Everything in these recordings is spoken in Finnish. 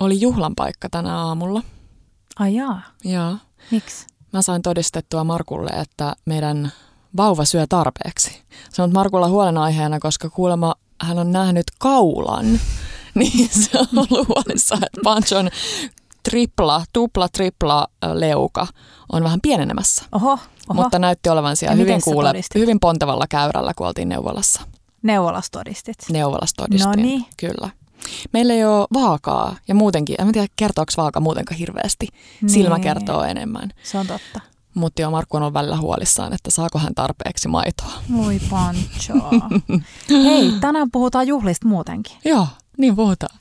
oli juhlan paikka tänä aamulla. Ai jaa, Joo. miksi? Mä sain todistettua Markulle, että meidän vauva syö tarpeeksi. Se on Markulla huolenaiheena, koska kuulemma hän on nähnyt kaulan. Niin se on ollut huolissa, että Panchon tripla, tupla, tripla leuka on vähän pienenemässä. Oho, oho. Mutta näytti olevan siellä Ja hyvin, kuule, hyvin pontevalla käyrällä, kun oltiin neuvolassa. neuvolas todistit. Neuvolassa todistin. Noniin. Kyllä. Meillä ei ole vaakaa ja muutenkin, en tiedä kertooko vaaka muutenkaan hirveästi. Silmä Niin. kertoo enemmän. Se on totta. Mutta joo, Markku on ollut välillä huolissaan, että saako hän tarpeeksi maitoa. Voi pancho. Hei, tänään puhutaan juhlista muutenkin. Joo, niin puhutaan.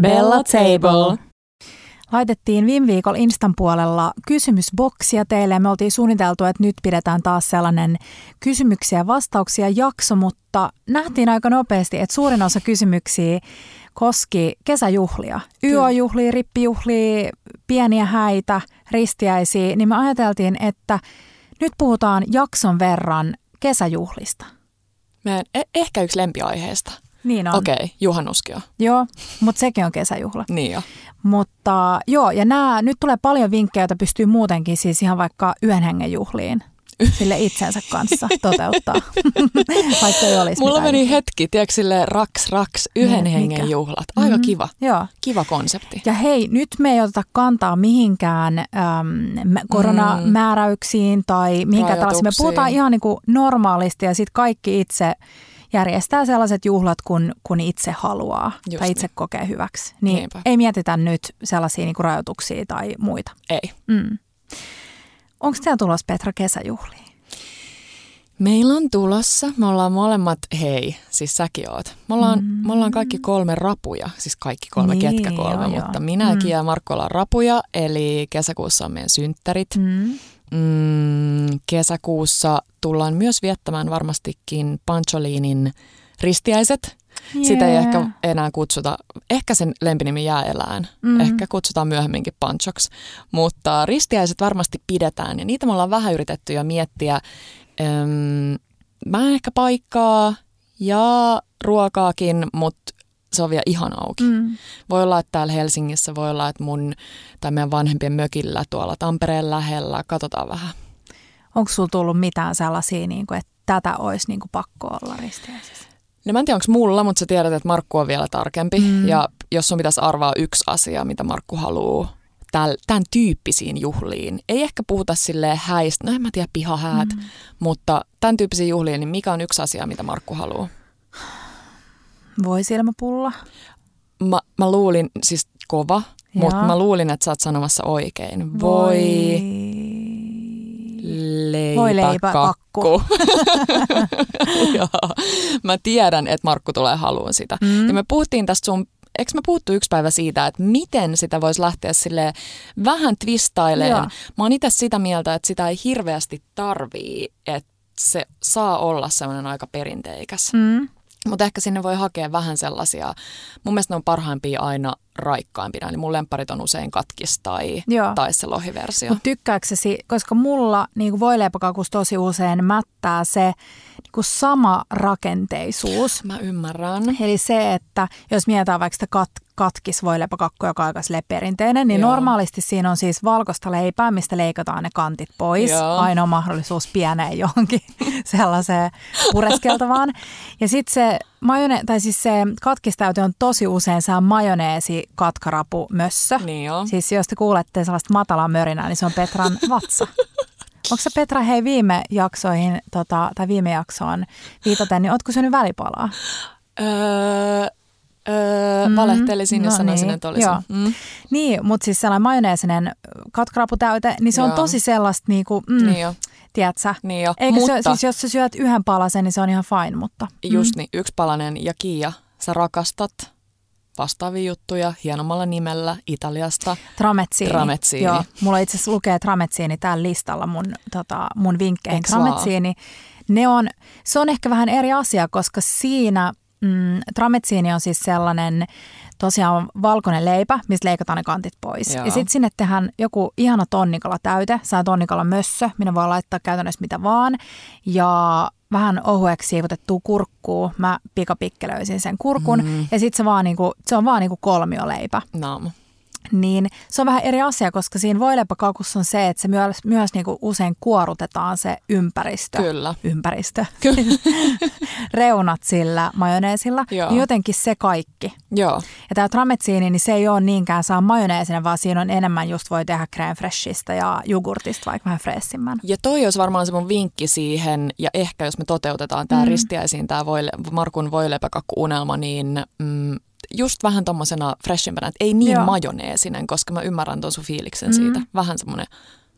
Bella Table. Laitettiin viime viikolla Instan puolella kysymysboksia teille ja me oltiin suunniteltu, että nyt pidetään taas sellainen kysymyksiä ja vastauksia jakso, mutta nähtiin aika nopeasti, että suurin osa kysymyksiä koski kesäjuhlia. YO-juhlia, rippijuhlia, pieniä häitä, ristiäisiä, niin me ajateltiin, että nyt puhutaan jakson verran kesäjuhlista. Meidän e- ehkä yksi lempiaiheesta. Niin on. Okei, okay, juhannuskio. Joo, mutta sekin on kesäjuhla. Niin jo. Mutta joo, ja nämä, nyt tulee paljon vinkkejä, joita pystyy muutenkin siis ihan vaikka yhden hengen juhliin sille itsensä kanssa toteuttaa, vaikka ei olisi Mulla mitään meni juhlia. hetki, tiedätkö, sille raks raks, yhden Niin, hengen mikä? juhlat. Aika Mhm. kiva. Joo. Kiva konsepti. Ja hei, nyt me ei oteta kantaa mihinkään äm, mä- koronamääräyksiin tai mihinkään tällaisiin. Me puhutaan ihan niin kuin normaalisti ja sitten kaikki itse järjestää sellaiset juhlat, kun, kun itse haluaa Just tai itse niin. kokee hyväksi. Niin Niinpä. ei mietitä nyt sellaisia niin kuin rajoituksia tai muita. Ei. Mm. Onko teillä tulossa Petra kesäjuhliin? Meillä on tulossa, me ollaan molemmat, hei, siis säkin oot. Me ollaan, mm. me ollaan kaikki kolme rapuja, siis kaikki kolme, Niin, ketkä kolme, joo, mutta joo. minäkin Mm. ja Markku ollaan rapuja, eli kesäkuussa on meidän synttärit. Mm. Mm, kesäkuussa tullaan myös viettämään varmastikin Pancholiinin ristiäiset. Sitä ei ehkä enää kutsuta, ehkä sen lempinimi jää elään. Mhm. Ehkä kutsutaan myöhemminkin panchoks. Mutta ristiäiset varmasti pidetään ja niitä me ollaan vähän yritetty jo miettiä. Öm, mä ehkä paikkaa ja ruokaakin, mutta se on vielä ihan auki. Mm. Voi olla, että täällä Helsingissä, voi olla, että mun tai meidän vanhempien mökillä tuolla Tampereen lähellä. Katsotaan vähän. Onko sulla tullut mitään sellaisia, niin kuin, että tätä olisi niin kuin pakko olla ristiäisissä? No mä en tiedä, onko mulla, mutta sä tiedät, että Markku on vielä tarkempi. Mm. Ja jos sun pitäisi arvaa yksi asia, mitä Markku haluaa tämän tyyppisiin juhliin. Ei ehkä puhuta sille häistä, no en mä tiedä pihahäät, mm. mutta tämän tyyppisiin juhliin, niin mikä on yksi asia, mitä Markku haluaa? Voi silmäpulla? Mä, mä luulin, siis kova, mutta mä luulin, että sä oot sanomassa oikein. Voi, leipä, Voi leipä, kakku. Joo. Mä tiedän, että Markku tulee haluun sitä. Mm. Ja me puhuttiin tästä sun, eikö me puhuttu yksi päivä siitä, että miten sitä voisi lähteä sille vähän twistaileen. Joo. Mä oon itse sitä mieltä, että sitä ei hirveästi tarvii, että se saa olla semmoinen aika perinteikäs. Mm. Mutta ehkä sinne voi hakea vähän sellaisia, mun mielestä ne on parhaimpia aina raikkaimpina. Eli mun lempparit on usein katkis tai, Joo. tai se lohiversio. Mutta tykkääksesi, koska mulla niin voileipäkakussa tosi usein mättää se kuin sama rakenteisuus. Mä ymmärrän. Eli se, että jos mietitään vaikka sitä kat, katkis voileipäkakku, joka on aika perinteinen, niin Joo. normaalisti siinä on siis valkoista leipää, mistä leikataan ne kantit pois. Joo. Ainoa mahdollisuus pieneen johonkin sellaiseen pureskeltavaan. Ja sitten se, majone, tai siis se katkistäyte on tosi usein se majoneesi katkarapu mössö. Niin joo. Siis jos te kuulette sellaista matalaa mörinää, niin se on Petran vatsa. Onko se Petra, hei viime jaksoihin, tota, tai viime jaksoon viitaten, niin ootko syönyt välipalaa? Öö, öö, Mm, valehtelisin, jos no sanoisin, niin, että olisin. joo. Mm. Niin, mutta siis sellainen majoneesinen katkaraputäyte, niin se on Joo. tosi sellaista, niinku, mm, Niin jo, tiedätkö niin jo. Eikö Mutta se, siis jos sä syöt yhden palasen, niin se on ihan fine, mutta... just niin, yksi palanen ja Kiia, sä rakastat vastaavia juttuja hienommalla nimellä Italiasta. Trametsiini. Trametsiini. Joo, mulla itse asiassa lukee trametsiini täällä listalla mun, tota, mun vinkkeihin. Eiks vaan? Trametsiini, ne on, se on ehkä vähän eri asia, koska siinä mm, trametsiini on siis sellainen tosiaan valkoinen leipä, mistä leikataan ne kantit pois. Joo. Ja sitten sinne tehdään joku ihana tonnikala täyte, saa tonnikala mössö, minne voi laittaa käytännössä mitä vaan. Ja vähän ohueksi siivutettua kurkkuu. Mä pikapikkelöisin sen kurkun. Mm. Ja sitten se, vaan niinku, se on vaan niinku kolmioleipä. Naama. Niin se on vähän eri asia, koska siinä voileipäkakussa on se, että se myös, myös niinku usein kuorutetaan se ympäristö. Kyllä. Ympäristö. Kyllä. Reunat sillä majoneesilla. Joo. Niin jotenkin se kaikki. Joo. Ja tämä trametsiini, niin se ei ole niinkään saa majoneesina, vaan siinä on enemmän just voi tehdä crème freshistä ja jogurtista vaikka vähän fressimmän. Ja toi olisi varmaan se mun vinkki siihen, ja ehkä jos me toteutetaan tämä mm. ristiäisiin, tämä voile, Markun voileipäkakku-unelma, niin mm, just vähän tommosena freshimpänä, että ei niin Joo. majoneesinen, koska mä ymmärrän ton sun fiiliksen mm. siitä. Vähän semmoinen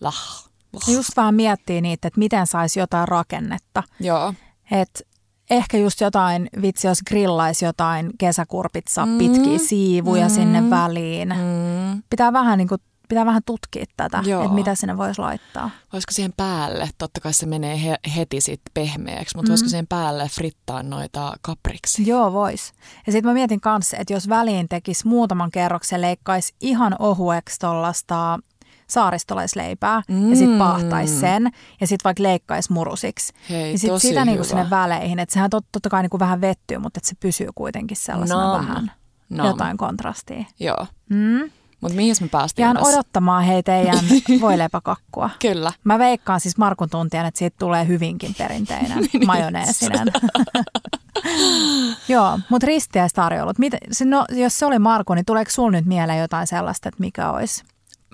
lah. Ja just vähän miettii niitä, että miten saisi jotain rakennetta. Joo. Et ehkä just jotain, vitsi jos grillaisi jotain kesäkurpitsa, mm. pitkiä siivuja mm. sinne väliin. Mm. Pitää vähän, niin kuin, pitää vähän tutkia tätä, Joo. että mitä sinne voisi laittaa. Voisiko siihen päälle, totta kai se menee he, heti sit pehmeäksi, mutta mm. voisiko siihen päälle frittaa noita kapriksi? Joo, vois. Ja sitten mä mietin kanssa, että jos väliin tekisi muutaman kerroksen, leikkaisi ihan ohueksi tuollaista saaristolaisleipää mm. ja sitten paahtaisi sen ja sitten vaikka leikkaisi murusiksi. Hei, ja sitten tosi sitä niinku sinne väleihin, että sehän tot, totta kai niinku vähän vettyy, mutta että se pysyy kuitenkin sellaisena Nam. vähän Nam. jotain kontrastia. Joo. Mm. Mutta mihin me päästiin Jään tässä? odottamaan hei teidän voileipäkakkua. Kyllä. Mä veikkaan siis Markun tuntijan, että siitä tulee hyvinkin perinteinen Niin, majoneesinen. Joo, mutta ristiäistarjoulut. Mitä, no, jos se oli Marku, niin tuleeko sulla nyt mieleen jotain sellaista, että mikä olisi?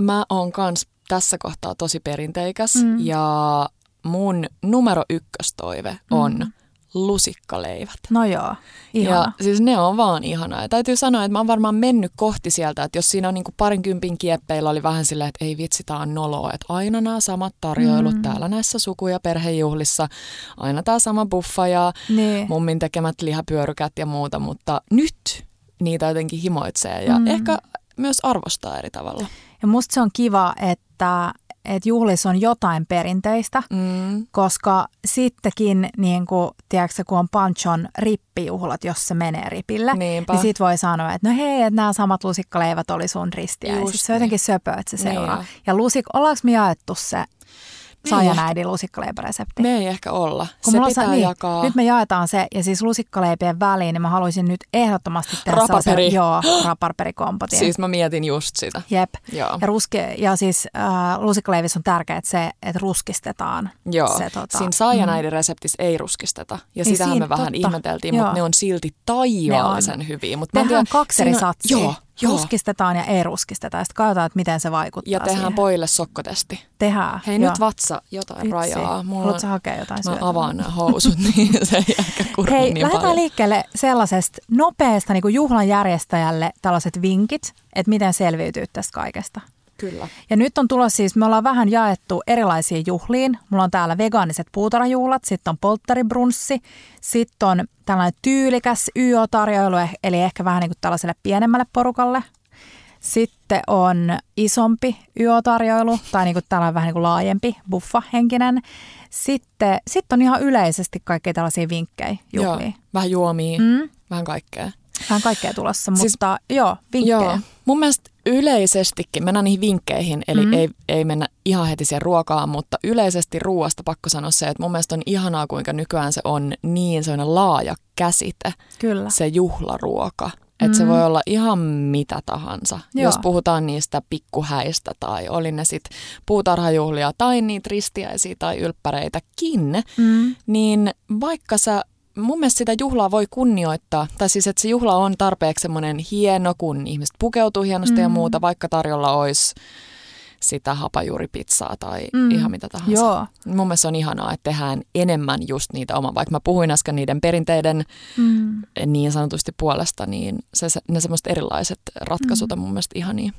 Mä oon kans tässä kohtaa tosi perinteikäs mm. ja mun numero ykköstoive on mm. Lusikkaleivät. No joo, ihana. Ja siis ne on vaan ihanaa. Ja täytyy sanoa, että mä oon varmaan mennyt kohti sieltä, että jos siinä on niinku parinkympin kieppeillä oli vähän silleen, että ei vitsi, tää on noloa, että aina nämä samat tarjoilut mm. täällä näissä suku- ja perhejuhlissa, aina tämä sama buffa ja Niin. mummin tekemät lihapyörykät ja muuta, mutta nyt niitä jotenkin himoitsee ja mm. ehkä myös arvostaa eri tavalla. Ja musta se on kiva, että, että juhlissa on jotain perinteistä, Mm. koska sittenkin, niin kuin, tiedätkö, kun on Panchon rippijuhlat, jos se menee ripille, Niinpä. niin sit voi sanoa, että no hei, että nämä samat lusikkaleivät oli sun ristiä. Just Se on jotenkin söpö, että se Niin seuraa. on. Ja lusik, ollaanko me jaettu se Niin saajanäidin lusikkaleipäresepti? Me ei ehkä olla. Kun se on pitää sa- niin, jakaa. Nyt me jaetaan se, ja siis lusikkaleipien väliin, niin mä haluaisin nyt ehdottomasti tehdä Raparperi. sellaisen- Joo, raparperikompotin. Siis mä mietin just sitä. Jep. Joo. Ja, ruske, ja siis äh, lusikkaleivissä on tärkeää että se, että ruskistetaan. Joo, Se, tota, siinä saajanäiden reseptissä ei ruskisteta. Ja sitähän me vähän totta. ihmeteltiin, mutta ne on silti taivaallisen hyviä. Mut mä en Tehdään tiedä, kaksi eri on- satsia. Joo, joo. Ruskistetaan ja ei ruskisteta. Ja sitten katsotaan, että miten se vaikuttaa Ja tehdään siihen. pojille sokkotesti. Tehdään. Hei joo. nyt vatsa jotain Vitsi. rajaa. Mulla Haluatko on, hakea jotain mä syötävää? avaan nämä housut, niin se ei ehkä Hei, niin lähdetään paljon. liikkeelle sellaisesta nopeasta niin kuin juhlan järjestäjälle tällaiset vinkit, että miten selviytyy tästä kaikesta. Kyllä. Ja nyt on tulossa siis, me ollaan vähän jaettu erilaisiin juhliin. Mulla on täällä vegaaniset puutarhajuhlat, sitten on polttaribrunssi, sitten on tällainen tyylikäs YO-tarjoilu, eh- eli ehkä vähän niin kuin tällaiselle pienemmälle porukalle. Sitten on isompi YO-tarjoilu, tai niin kuin tällainen vähän niin kuin laajempi, buffa-henkinen. Sitten, sitten on ihan yleisesti kaikkia tällaisia vinkkejä Joo, juhliin. vähän juomia, Mm, vähän kaikkea. vähän kaikkea tulossa, Siis- mutta joo, vinkkejä. Joo, mun mielestä yleisestikin, mennään niihin vinkkeihin, eli Mm. mm. ei, ei mennä ihan heti siihen ruokaan, mutta yleisesti ruoasta pakko sanoa se, että mun mielestä on ihanaa, kuinka nykyään se on niin sellainen laaja käsite, Kyllä. se juhlaruoka. Että se Mm. voi olla ihan mitä tahansa. Joo. Jos puhutaan niistä pikkuhäistä tai oli ne sitten puutarhajuhlia tai niitä ristiäisiä tai ylppäreitäkin, Mm. niin vaikka sä, mun mielestä sitä juhlaa voi kunnioittaa, tai siis että se juhla on tarpeeksi semmoinen hieno, kun ihmiset pukeutuu hienosti mm. ja muuta, vaikka tarjolla olisi sitä hapajuuripizzaa tai Mm. ihan mitä tahansa. Joo. Mun mielestä on ihanaa, että tehdään enemmän just niitä omaa, vaikka mä puhuin äsken niiden perinteiden Mm. niin sanotusti puolesta, niin se, ne semmoiset erilaiset ratkaisut Mm. on mun mielestä ihania.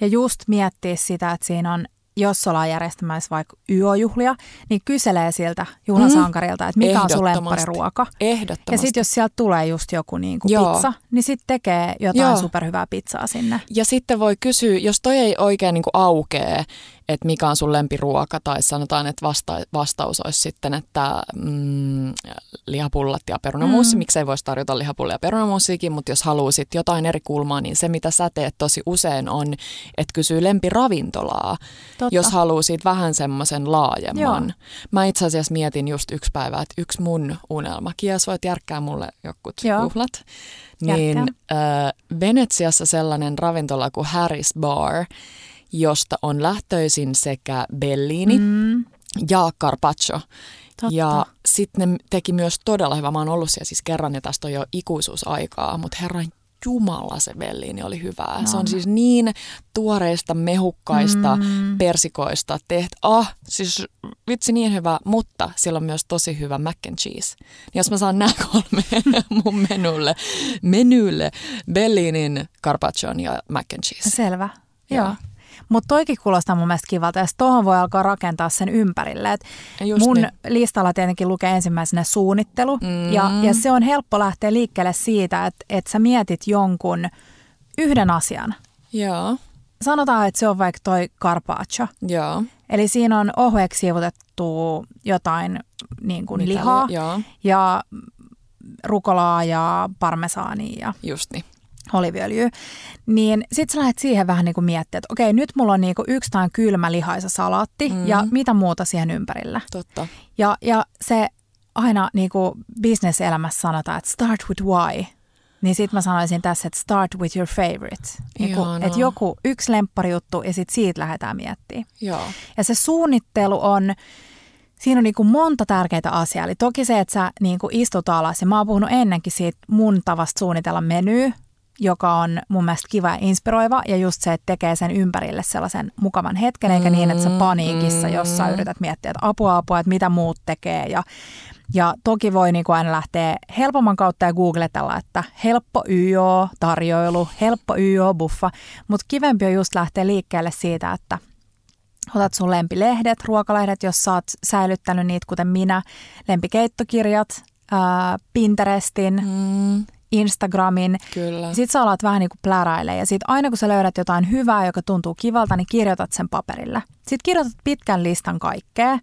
Ja just miettiä sitä, että siinä on, jos ollaan järjestämässä vaikka YO-juhlia, niin kyselee siltä juhlasankarilta, että mikä on sun Ehdottomasti. lemppariruoka. Ja Ehdottomasti. sitten jos sieltä tulee just joku niin kuin Joo. pizza, niin sitten tekee jotain Joo. superhyvää pizzaa sinne. Ja sitten voi kysyä, jos toi ei oikein niin aukee, että mikä on sun lempiruoka, tai sanotaan, että vasta, vastaus olisi sitten, että mm, lihapullat ja perunamuussi. Mm. Miksei voisi tarjota lihapullia ja perunamuussiikin, mutta jos haluaisit jotain eri kulmaa, niin se mitä sä teet tosi usein on, että kysyy lempiravintolaa, Totta. jos haluaisit vähän semmoisen laajemman. Joo. Mä itse asiassa mietin just yksi päivä, että yksi mun unelma, Kies voit järkkää mulle jokut Joo. juhlat, niin äh, Venetsiassa sellainen ravintola kuin Harris Bar, josta on lähtöisin sekä Bellini mm. ja Carpaccio. Totta. Ja sitten ne teki myös todella hyvä. Mä oon ollut siellä siis kerran ja tästä on jo ikuisuusaikaa, mutta herran Jumala se Bellini oli hyvää. No. Se on siis niin tuoreista, mehukkaista, mm. persikoista tehty. Ah, siis vitsi niin hyvä, mutta siellä on myös tosi hyvä mac and cheese. Niin jos mä saan nämä kolme mun menulle, menylle, Bellinin, carpaccion ja mac and cheese. Selvä, joo. joo. Mutta toikin kuulostaa mun mielestä kivalta ja tuohon voi alkaa rakentaa sen ympärille. Et mun niin. listalla tietenkin lukee ensimmäisenä suunnittelu mm. ja, ja se on helppo lähteä liikkeelle siitä, että et sä mietit jonkun yhden asian. Joo. Sanotaan, että se on vaikka toi carpaccio. Joo. Eli siinä on ohueksi siivotettu jotain niin kuin lihaa joo. ja rukolaa ja parmesaania. Just niin oliviöljyä, niin sit sä lähdet siihen vähän niin kuin miettimään, että okei, nyt mulla on niin kuin yksi tämän kylmä lihaisa salaatti mm. ja mitä muuta siihen ympärillä. Totta. Ja, ja se aina niin kuin bisneselämässä sanotaan, että start with why. Niin sit mä sanoisin tässä, että start with your favorite. Niin kuin, että joku yksi lempparijuttu ja sit siitä lähdetään miettimään. Joo. Ja se suunnittelu on, siinä on niin kuin monta tärkeää asiaa. Eli toki se, että sä niin kuin istut alas, ja mä oon puhunut ennenkin siitä mun tavasta suunnitella menyä, joka on mun mielestä kiva ja inspiroiva ja just se, että tekee sen ympärille sellaisen mukavan hetken, eikä niin, että sä mm, paniikissa, jos sä yrität miettiä, että apua, apua, että mitä muut tekee. Ja ja toki voi niin kuin aina lähteä helpomman kautta ja googletella, että helppo YO-tarjoilu, helppo YO-buffa, mutta kivempi on just lähteä liikkeelle siitä, että otat sun lempilehdet, ruokalehdet, jos sä oot säilyttänyt niitä, kuten minä, lempikeittokirjat, ää, Pinterestin, mm. Instagramin. Kyllä. Sitten sä alat vähän niin kuin ja sitten aina kun sä löydät jotain hyvää, joka tuntuu kivalta, niin kirjoitat sen paperille. Sitten kirjoitat pitkän listan kaikkea.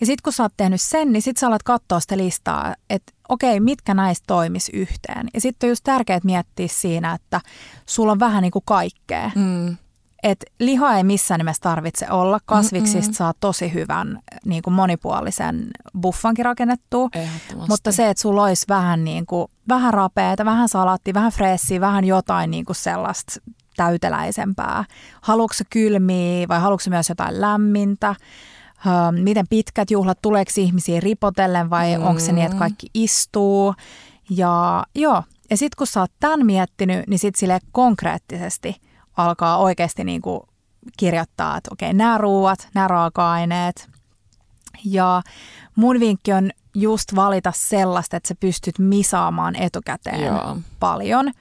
Ja sitten kun sä oot tehnyt sen, niin sitten sä alat katsoa sitä listaa, että okei, mitkä näistä toimis yhteen. Ja sitten on just tärkeää miettiä siinä, että sulla on vähän niin kuin kaikkea. Mm että liha ei missään nimessä tarvitse olla. Kasviksista Mm-mm. saa tosi hyvän niin kuin monipuolisen buffankin rakennettua. Mutta se, että sulla olisi vähän, niin kuin, vähän rapeata, vähän salaattia, vähän freessiä, vähän jotain niin kuin sellaista täyteläisempää. Haluatko kylmiä vai haluatko myös jotain lämmintä? miten pitkät juhlat, tuleeko ihmisiä ripotellen vai mm. onko se niin, että kaikki istuu? Ja joo, ja sitten kun sä oot tämän miettinyt, niin sitten sille konkreettisesti – alkaa oikeasti niin kuin kirjoittaa, että okei, nämä ruuat, nämä raaka-aineet. Ja mun vinkki on just valita sellaista, että sä pystyt misaamaan etukäteen Joo. paljon.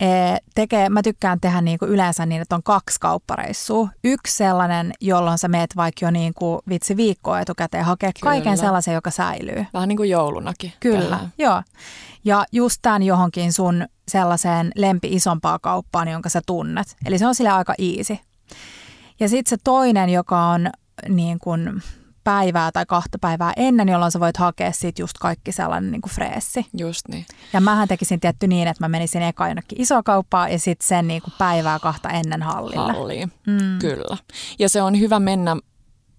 E, tekee, mä tykkään tehdä niin kuin yleensä niin, että on kaksi kauppareissua. Yksi sellainen, jolloin sä meet vaikka jo niin kuin vitsi viikkoa etukäteen hakea Kyllä. kaiken sellaisen, joka säilyy. Vähän niin kuin joulunakin. Kyllä, tehdään. joo. Ja just tämän johonkin sun sellaiseen lempi isompaa kauppaan, jonka sä tunnet. Eli se on sille aika easy. Ja sitten se toinen, joka on niin kuin päivää tai kahta päivää ennen, jolloin sä voit hakea sit just kaikki sellainen niin kuin freessi. Just niin. Ja mähän tekisin tietty niin, että mä menisin eka jonnekin isoa kauppaa ja sitten sen niin kuin päivää kahta ennen hallille. Halliin, mm. kyllä. Ja se on hyvä mennä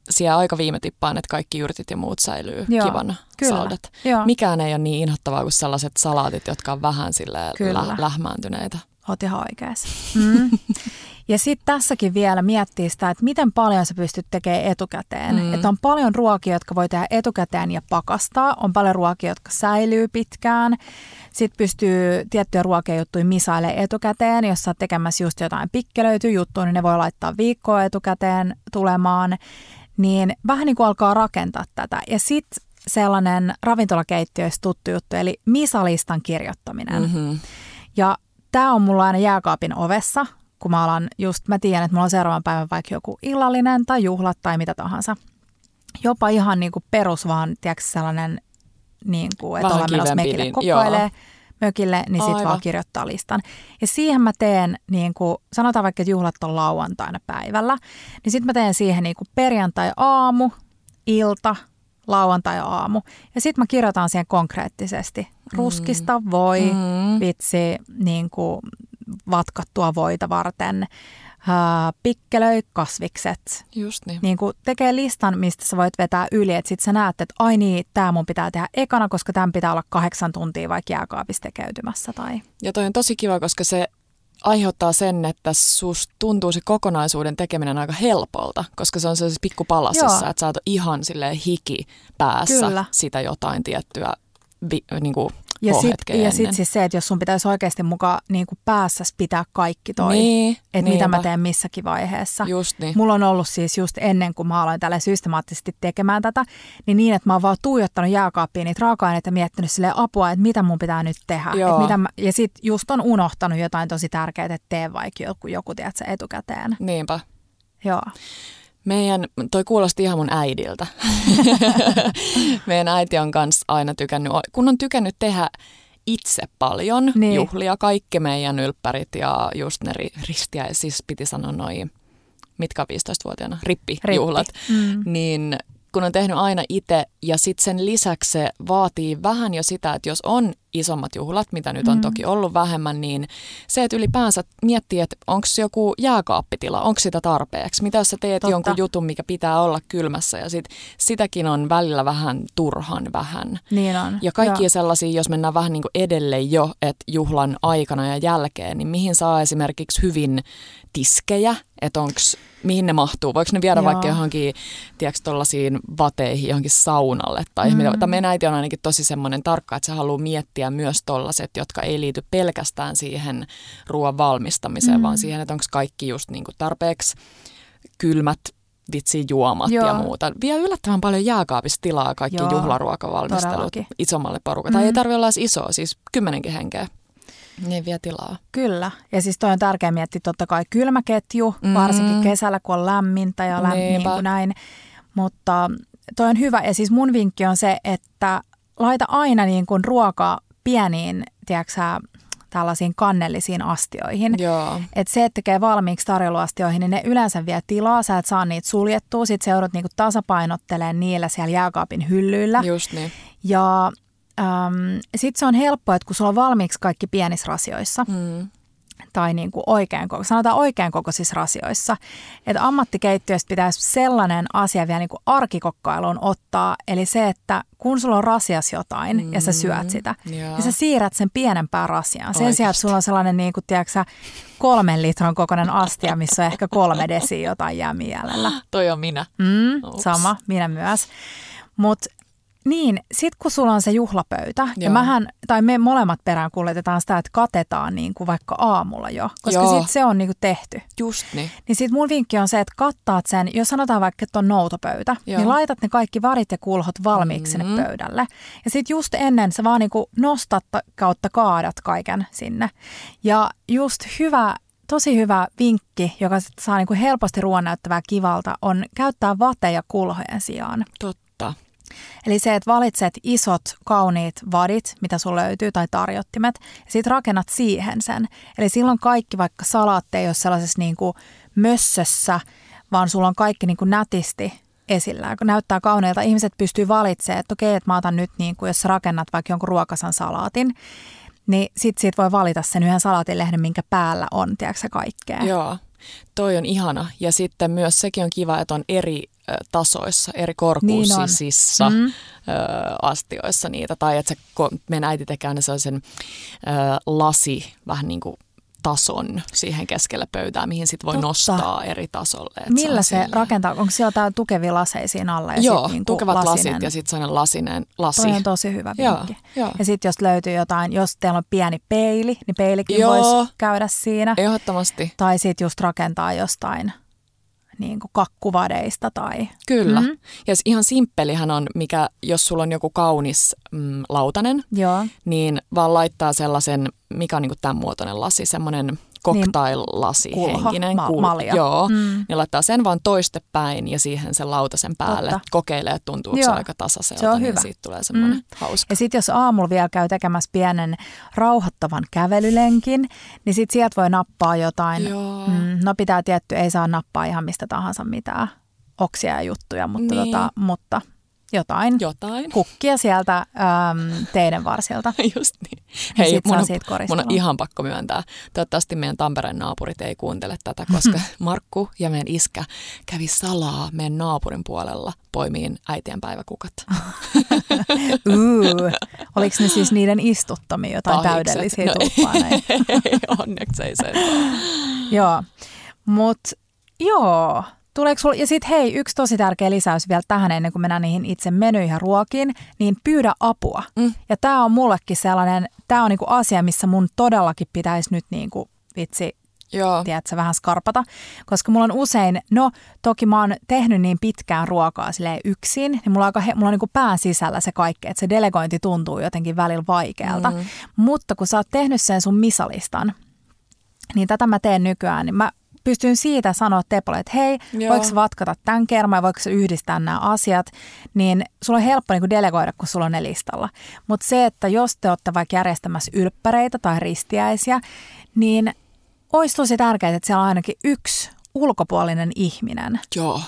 siellä aika viime tippaan, että kaikki yrtit ja muut säilyy Joo, kivana kyllä. saudat. Joo. Mikään ei ole niin inhottavaa kuin sellaiset salaatit, jotka on vähän sille lä- lähmääntyneitä. Oot ihan oikeassa. Mm. ja sitten tässäkin vielä miettii sitä, että miten paljon sä pystyt tekemään etukäteen. Mm. Että on paljon ruokia, jotka voi tehdä etukäteen ja pakastaa. On paljon ruokia, jotka säilyy pitkään. Sitten pystyy tiettyjä ruokia juttuja misailemaan etukäteen. Jos sä oot tekemässä just jotain pikkelöity juttuja, niin ne voi laittaa viikkoa etukäteen tulemaan niin vähän niin kuin alkaa rakentaa tätä. Ja sitten sellainen ravintolakeittiöistä tuttu juttu, eli misalistan kirjoittaminen. Mm-hmm. Ja tämä on mulla aina jääkaapin ovessa, kun mä alan just, mä tiedän, että mulla on seuraavan päivän vaikka joku illallinen tai juhlat tai mitä tahansa. Jopa ihan niin kuin perus vaan, tiedätkö, sellainen, niin kuin, että ollaan menossa mekille kokailee. Mökille, niin sitten vaan kirjoittaa listan. Ja siihen mä teen, niin kuin, sanotaan vaikka, että juhlat on lauantaina päivällä, niin sitten mä teen siihen niin kuin perjantai-aamu, ilta, lauantai-aamu. Ja sitten mä kirjoitan siihen konkreettisesti. Ruskista voi, Mm. vitsi, niin kuin vatkattua voita varten, pikkelöi kasvikset. Just niin. Niin kuin tekee listan, mistä sä voit vetää yli, että sit sä näet, että ai niin, tämä mun pitää tehdä ekana, koska tämän pitää olla kahdeksan tuntia vaikka jääkaapissa tekeytymässä. Tai... Ja toi on tosi kiva, koska se aiheuttaa sen, että sus tuntuu se kokonaisuuden tekeminen aika helpolta, koska se on sellaisessa pikkupalasissa, Joo. että sä oot ihan silleen hiki päässä Kyllä. sitä jotain tiettyä vi, niin kuin Ja sitten ja sit siis se, että jos sun pitäisi oikeasti mukaan niin kuin pitää kaikki toi, Niin, että mitä mä teen missäkin vaiheessa. Just niin. Mulla on ollut siis just ennen kuin mä aloin tälle systemaattisesti tekemään tätä, niin niin, että mä oon vaan tuijottanut jääkaappiin niitä raaka-aineita ja miettinyt sille apua, että mitä mun pitää nyt tehdä. Joo. Et mitä mä, ja sit just on unohtanut jotain tosi tärkeää, että tee vaikka joku, joku tiedät, etukäteen. Niinpä. Joo. Meidän, toi kuulosti ihan mun äidiltä. Meidän äiti on kanssa aina tykännyt, kun on tykännyt tehdä itse paljon Niin. juhlia, kaikki meidän ylppärit ja just ne ri- ristiä, siis piti sanoa noin, mitkä on 15-vuotiaana, rippijuhlat, Mm. niin kun on tehnyt aina itse ja sitten sen lisäksi se vaatii vähän jo sitä, että jos on isommat juhlat, mitä nyt on Mm. toki ollut vähemmän, niin se, että ylipäänsä miettii, että onko joku jääkaappitila, onko sitä tarpeeksi. Mitä jos sä teet Totta. jonkun jutun, mikä pitää olla kylmässä ja sit sitäkin on välillä vähän turhan vähän. Niin on. Ja kaikki Joo. sellaisia, jos mennään vähän niin kuin edelle jo, että juhlan aikana ja jälkeen, niin mihin saa esimerkiksi hyvin tiskejä, että onks, mihin ne mahtuu. Voiko ne viedä Joo. vaikka johonkin, tiedätkö, tollasiin vateihin, johonkin saunalle tai Mm. mitä. Tai meidän äiti on ainakin tosi semmoinen tarkka, että se haluaa miettiä myös tollaset, jotka ei liity pelkästään siihen ruoan valmistamiseen, Mm. vaan siihen, että onko kaikki just niin kuin tarpeeksi kylmät vitsi juomat Joo. ja muuta. Vie yllättävän paljon jääkaapissa tilaa kaikki Joo, juhlaruokavalmistelut todellakin. isommalle porukalle. Mm. Tai ei tarvitse olla edes iso, siis kymmenenkin henkeä. Ne vie tilaa. Kyllä. Ja siis toi on tärkeää miettiä totta kai kylmäketju, mm. Mm. varsinkin kesällä, kun on lämmintä ja läm, niin kuin näin. Mutta toi on hyvä. Ja siis mun vinkki on se, että laita aina niin kuin ruokaa pieniin, tiedätkö tällaisiin kannellisiin astioihin. Joo. Et se, että tekee valmiiksi tarjouluastioihin, niin ne yleensä vie tilaa, sä et saa niitä suljettua, sit sä joudut niinku tasapainottelemaan niillä siellä jääkaapin hyllyillä. Just niin. Ja äm, sitten se on helppo, että kun sulla on valmiiksi kaikki pienissä rasioissa, Mm. Tai niin kuin oikein, koko- sanotaan oikein kokoisissa rasioissa, että ammattikeittiöstä pitäisi sellainen asia vielä niin kuin arkikokkailuun ottaa, eli se, että kun sulla on rasias jotain mm, ja sä syöt sitä, Joo. ja sä siirrät sen pienempään rasiaan. Sen Oikeasti. sijaan, että sulla on sellainen niin kuin, tiedätkö, kolmen litran kokoinen astia, missä on ehkä kolme desiä jotain jäämiä jäljellä. Toi on minä. Mm, sama, minä myös. Mutta niin, sit kun sulla on se juhlapöytä, ja Joo. mähän, tai me molemmat perään kuljetetaan sitä, että katetaan niin kuin vaikka aamulla jo, koska Joo. sit se on niin kuin tehty. Just niin. Niin sit mun vinkki on se, että kattaat sen, jos sanotaan vaikka, että on noutopöytä, Joo. niin laitat ne kaikki varit ja kulhot valmiiksi Mhm. sinne pöydälle. Ja sit just ennen sä vaan niin kuin nostat ta- kautta kaadat kaiken sinne. Ja just hyvä, tosi hyvä vinkki, joka saa niin kuin helposti ruoan näyttävää kivalta, on käyttää vateja kulhojen sijaan. Totta. Eli se, että valitset isot, kauniit vadit, mitä sun löytyy, tai tarjottimet, ja sitten rakennat siihen sen. Eli silloin kaikki, vaikka salaat ei ole sellaisessa niin kuin mössössä, vaan sulla on kaikki niin kuin nätisti esillä. Kun näyttää kauneilta, ihmiset pystyy valitsemaan, että okei, että mä otan nyt, niin kuin, jos rakennat vaikka jonkun ruokasan salaatin, niin sit siitä voi valita sen yhden salaatilehden, minkä päällä on, tiedätkö kaikkea. Joo. Toi on ihana. Ja sitten myös sekin on kiva, että on eri tasoissa, eri Niin niin on. ö, astioissa niitä. Tai että se, meidän äiti tekee aina sellaisen ö, lasi, vähän niin kuin tason siihen keskelle pöytää, mihin sitten voi Totta. nostaa eri tasolle. Et Millä on se rakentaa? Onko siellä jotain tukevia laseja siinä alla? Ja Joo, sit niinku tukevat lasinen? lasit ja sitten sellainen lasinen lasi. Toi on tosi hyvä vinkki. joo. Ja sitten jos löytyy jotain, jos teillä on pieni peili, niin peilikin Joo. voisi käydä siinä. Ehdottomasti. Tai sitten just rakentaa jostain niin kuin kakkuvadeista tai... Kyllä. Mhm. Mm. Ja ihan simppelihän on, mikä, jos sulla on joku kaunis mm, lautanen, Joo. niin vaan laittaa sellaisen, mikä on niin tämän muotoinen lasi, semmoinen cocktail-lasi Kulho, henkinen. ma- kul- malja. Joo, Mm. niin laittaa sen vaan toistepäin ja siihen sen lautasen päälle. Totta. Kokeilee, että tuntuuko se aika tasaiselta, Se on niin hyvä. siitä tulee semmoinen Mm. hauska. Ja sitten jos aamulla vielä käy tekemässä pienen rauhoittavan kävelylenkin, niin sitten sieltä voi nappaa jotain. Joo. Mm, no pitää tietty, ei saa nappaa ihan mistä tahansa mitään oksia ja juttuja, mutta, Niin. tota, mutta jotain. Jotain. Kukkia sieltä äm, teiden varsilta. Just niin. Ja Hei, sit mun on, siitä mun on ihan pakko myöntää. Toivottavasti meidän Tampereen naapurit ei kuuntele tätä, koska Markku ja meidän iskä kävi salaa meidän naapurin puolella poimiin äitien päiväkukat. Oliko ne siis niiden istuttamia jotain Pahikset. täydellisiä No ei. tulppaaneja? Onneksi ei se. Joo, mutta joo. Tuleeko sul, ja sitten hei, yksi tosi tärkeä lisäys vielä tähän ennen kuin mennään niihin itse menyihin ja ruokiin, niin pyydä apua. Mm. Ja tämä on mullekin sellainen, tämä on niinku asia, missä mun todellakin pitäisi nyt niinku, vitsi, Joo. tiedätkö, vähän skarpata. Koska mulla on usein, no toki mä oon tehnyt niin pitkään ruokaa silleen yksin, niin mulla on, aika, mulla on niin pään sisällä se kaikki, että se delegointi tuntuu jotenkin välillä vaikealta. Mm. Mutta kun sä oot tehnyt sen sun misalistan, niin tätä mä teen nykyään, niin mä pystyn siitä sanoa Tepolle, että hei, Joo. voiko vatkata tämän kerran, voiko sä yhdistää nämä asiat, niin sulla on helppo niin delegoida, kun sulla on ne listalla. Mutta se, että jos te olette vaikka järjestämässä ylppäreitä tai ristiäisiä, niin olisi tosi tärkeää, että siellä on ainakin yksi ulkopuolinen ihminen. Joo.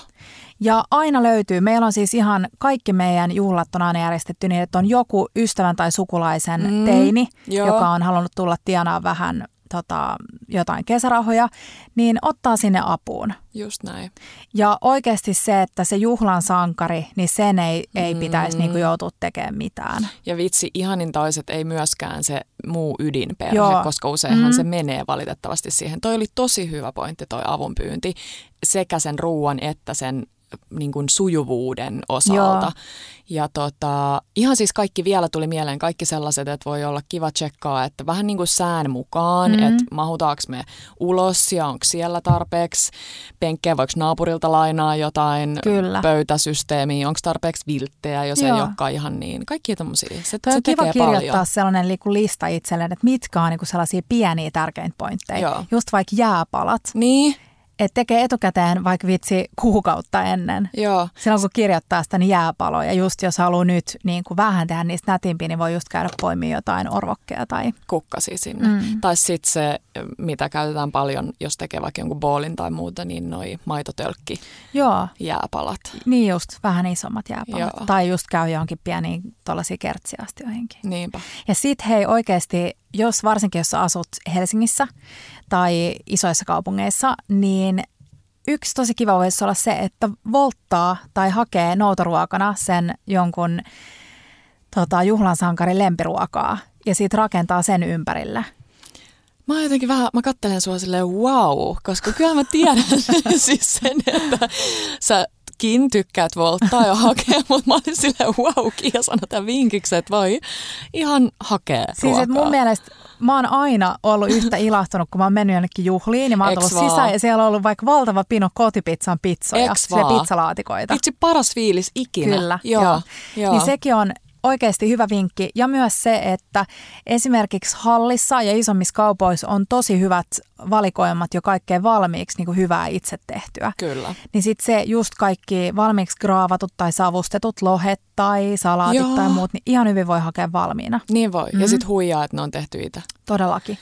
Ja aina löytyy, meillä on siis ihan kaikki meidän juhlat on aina järjestetty niin, että on joku ystävän tai sukulaisen mm, teini, joo. joka on halunnut tulla tienaa vähän tota, jotain kesärahoja, niin ottaa sinne apuun. Just näin. Ja oikeasti se, että se juhlan sankari, niin sen ei, ei pitäisi Mm. niinku joutua tekemään mitään. Ja vitsi, ihanin toiset ei myöskään se muu ydinperhe, Joo. koska useinhan Mm. se menee valitettavasti siihen. Toi oli tosi hyvä pointti toi avunpyynti sekä sen ruoan että sen niin kuin sujuvuuden osalta. Joo. Ja tota, ihan siis kaikki vielä tuli mieleen, kaikki sellaiset, että voi olla kiva tsekkaa, että vähän niin kuin sään mukaan, Mm. mm. että mahutaanko me ulos ja onko siellä tarpeeksi penkkejä, voiko naapurilta lainaa jotain Kyllä. pöytäsysteemiä, onko tarpeeksi vilttejä, jos Joo. ei olekaan ihan niin. Kaikki tämmöisiä. Se, Toi se kiva kirjoittaa paljon. sellainen niinku lista itselleen, että mitkä on niinku sellaisia pieniä tärkeitä pointteja. Joo. Just vaikka jääpalat, Niin, että tekee etukäteen vaikka vitsi kuukautta ennen. joo. Silloin kun kirjoittaa sitä, niin jääpaloja. Just jos haluaa nyt niin kuin vähän tehdä niistä nätimpiä, niin voi just käydä poimia jotain orvokkeja tai... kukkasi sinne. Mm. Tai sitten se, mitä käytetään paljon, jos tekee vaikka jonkun boolin tai muuta, niin noi maitotölkki Joo, jääpalat. niin just vähän isommat jääpalat. Joo. Tai just käy johonkin pieniin tuollaisiin kertsiastioihinkin. Niinpä. Ja sit hei oikeasti, jos varsinkin jos sä asut Helsingissä tai isoissa kaupungeissa, niin yksi tosi kiva voisi olla se, että volttaa tai hakee noutoruokana sen jonkun tota, juhlansankarin lempiruokaa ja siitä rakentaa sen ympärille. Mä jotenkin vähän, mä kattelen sua silleen wow, koska kyllä mä tiedän siis sen, että säkin tykkäät volttaa ja hakea, mutta mä olin silleen wow, Kiia sanoi tämän vinkiksi, että voi ihan hakea Siis ruokaa. että mun mielestä mä oon aina ollut yhtä ilahtunut, kun mä oon mennyt jonnekin juhliin, niin mä oon Eks tullut vaan? sisään ja siellä on ollut vaikka valtava pino kotipizzan pizzoja, sille pizzalaatikoita. Vitsi paras fiilis ikinä. Kyllä, joo. joo. joo. Niin sekin on oikeasti hyvä vinkki. Ja myös se, että esimerkiksi hallissa ja isommissa kaupoissa on tosi hyvät valikoimat jo kaikkeen valmiiksi niin kuin hyvää itse tehtyä. Kyllä. Niin sitten se just kaikki valmiiksi graavatut tai savustetut lohet tai salaatit Joo. tai muut, niin ihan hyvin voi hakea valmiina. Niin voi. Mhm. Ja sit huijaa, että ne on tehty itse. Todellakin.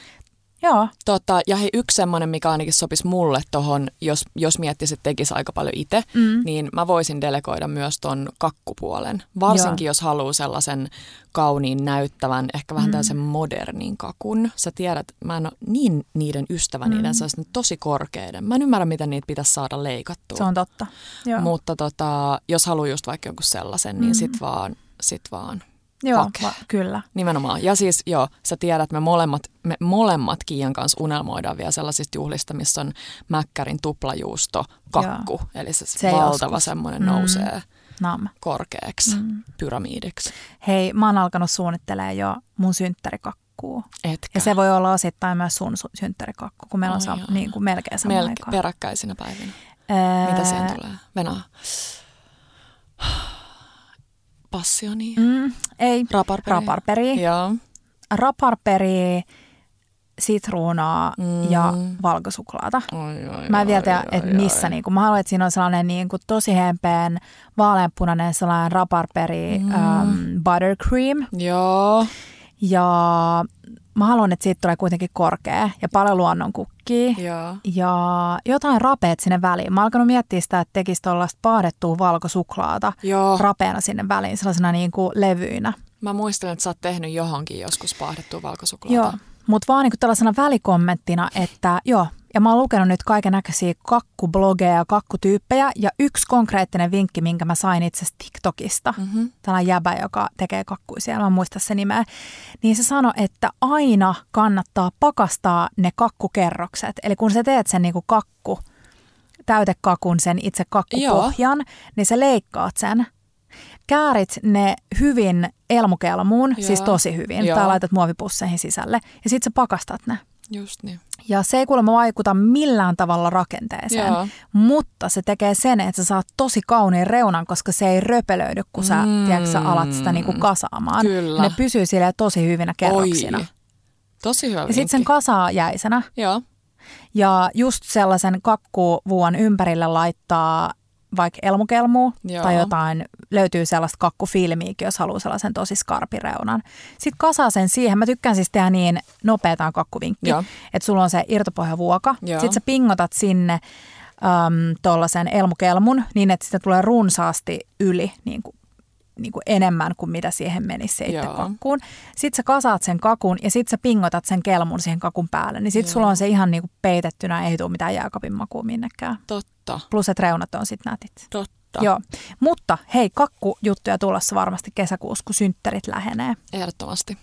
Joo, Tota, ja hei, yksi semmoinen, mikä ainakin sopisi mulle tohon, jos, jos miettisi, että tekisi aika paljon itse, Mm. niin mä voisin delegoida myös ton kakkupuolen. Varsinkin Joo. jos haluaa sellaisen kauniin näyttävän, ehkä vähän Mm. tällaisen modernin kakun. Sä tiedät, mä en ole niin niiden ystävä, Mm. niiden sellaisten tosi korkeiden. Mä en ymmärrä, miten niitä pitäisi saada leikattua. se on totta. Joo, Mutta tota, jos haluaa just vaikka jonkun sellaisen, niin Mm. sit vaan, sit vaan Joo va- kyllä. Nimenomaan. Ja siis joo, sä tiedät, me molemmat, me molemmat Kiian kanssa unelmoidaan vielä sellaisista juhlista, missä on mäkkärin tuplajuusto, kakku. Joo. Eli se, Se valtava joskus. semmoinen Mm. nousee Naama. korkeaksi, Mm. pyramiidiksi. Hei, mä oon alkanut suunnittelemaan jo mun synttärikakkua. Etkä. Ja se voi olla osittain myös sun su- synttärikakku, kun meillä on Oi sa- niin kuin melkein samaan Melke, aikaan. peräkkäisinä päivinä. Ää, Mitä siihen tulee? Venaa. Passioni. Mm, ei, Raparperi. raparperi. Joo. Raparperi sitruunaa mm. ja valkosuklaata. Oi, oi, Mä en vielä tiedä, että missä. oi. Niin kuin, mä haluan, että siinä on sellainen niin kuin, tosi hempeän, vaaleanpunainen sellainen raparperi mm. um, buttercream. Joo. Ja mä haluan, että siitä tulee kuitenkin korkea ja paljon luonnon kukkia. Joo. Ja jotain rapeet sinne väliin. Mä oon alkanut miettiä sitä, että tekisi tuollaista paadettua valkosuklaata Joo. rapeena sinne väliin, sellaisena niin kuin levyinä. Mä muistan, että sä oot tehnyt johonkin joskus paahdettua valkosuklaata. Joo, mutta vaan niin kuin tällaisena välikommenttina, että joo, ja mä oon lukenut nyt kaiken näköisiä kakkublogeja ja kakkutyyppejä, ja yksi konkreettinen vinkki, minkä mä sain itse asiassa TikTokista, mm-hmm. tällainen jäbä, joka tekee kakkuisia, mä en muista se nimeä, niin se sanoi, että aina kannattaa pakastaa ne kakkukerrokset. Eli kun sä teet sen niin kuin kakku, täytekakun, sen itse kakkupohjan, niin sä leikkaat sen, käärit ne hyvin elmukelmuun, Joo. siis tosi hyvin, Joo. tai laitat muovipusseihin sisälle, ja sitten sä pakastat ne. Just niin. Ja se ei kuulemma vaikuta millään tavalla rakenteeseen, Joo. mutta se tekee sen, että sä saat tosi kauniin reunan, koska se ei röpelöidy, kun sä, Mm. tiedätkö, sä alat sitä niinku kasaamaan. Kyllä. Ne pysyy silleen tosi hyvinä kerroksina. Oi. Tosi hyvä Ja sitten sen kasaa jäisenä. Joo. Ja just sellaisen kakkuvuon ympärille laittaa vaikka elmukelmua Joo. tai jotain, löytyy sellaista kakkufilmiäkin, jos haluaa sellaisen tosi skarpireunan. Sitten kasaa sen siihen. Mä tykkään siis tehdä niin nopeataan kakkuvinkki, Joo. että sulla on se irtopohjavuoka. Joo. Sitten sä pingotat sinne äm, tuollaisen elmukelmun niin, että sitä tulee runsaasti yli niin kuin niin kuin enemmän kuin mitä siihen menisi se itse Joo. kakkuun. Sitten sä kasaat sen kakun ja sitten sä pingotat sen kelmun siihen kakun päälle. Niin sitten sulla on se ihan niin kuin peitettynä, ei tule mitään jääkapin makua minnekään. Totta. Plus että reunat on sitten nätit. Totta. Joo, mutta hei, kakkujuttuja tulossa varmasti kesäkuussa, kun synttärit lähenee. Ehdottomasti.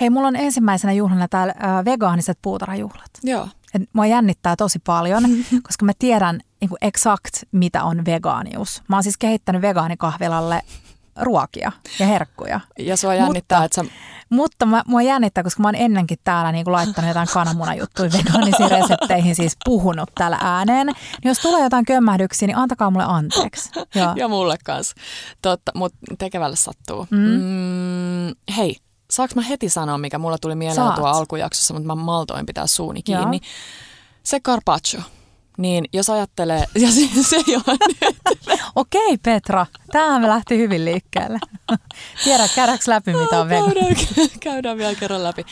Hei, mulla on ensimmäisenä juhlana täällä äh, vegaaniset puutarhajuhlat. Joo. Et mua jännittää tosi paljon, koska mä tiedän niin kuin exakt, mitä on vegaanius. Mä oon siis kehittänyt vegaanikahvilalle ruokia ja herkkuja. Ja sua jännittää, Mutta- että sä... Mutta mä, mua jännittää, koska mä oon ennenkin täällä niin kuin laittanut jotain kananmunajuttuja vegaanisiin resepteihin, siis puhunut täällä ääneen. Niin jos tulee jotain kömmähdyksiä, niin antakaa mulle anteeksi. Joo. Ja mulle kanssa. Totta, mutta tekevälle sattuu. Mm. Mm, hei, saanko mä heti sanoa, mikä mulla tuli mieleen Saat. tuo alkujaksossa, mutta mä maltoin pitää suuni Joo. kiinni. Se carpaccio. Niin, jos ajattelee, ja se, se ei ole nyt. Okei Petra, me lähti hyvin liikkeelle. Tiedä, käydäänkö läpi mitä on vegaani. käydään, käydään vielä kerran läpi.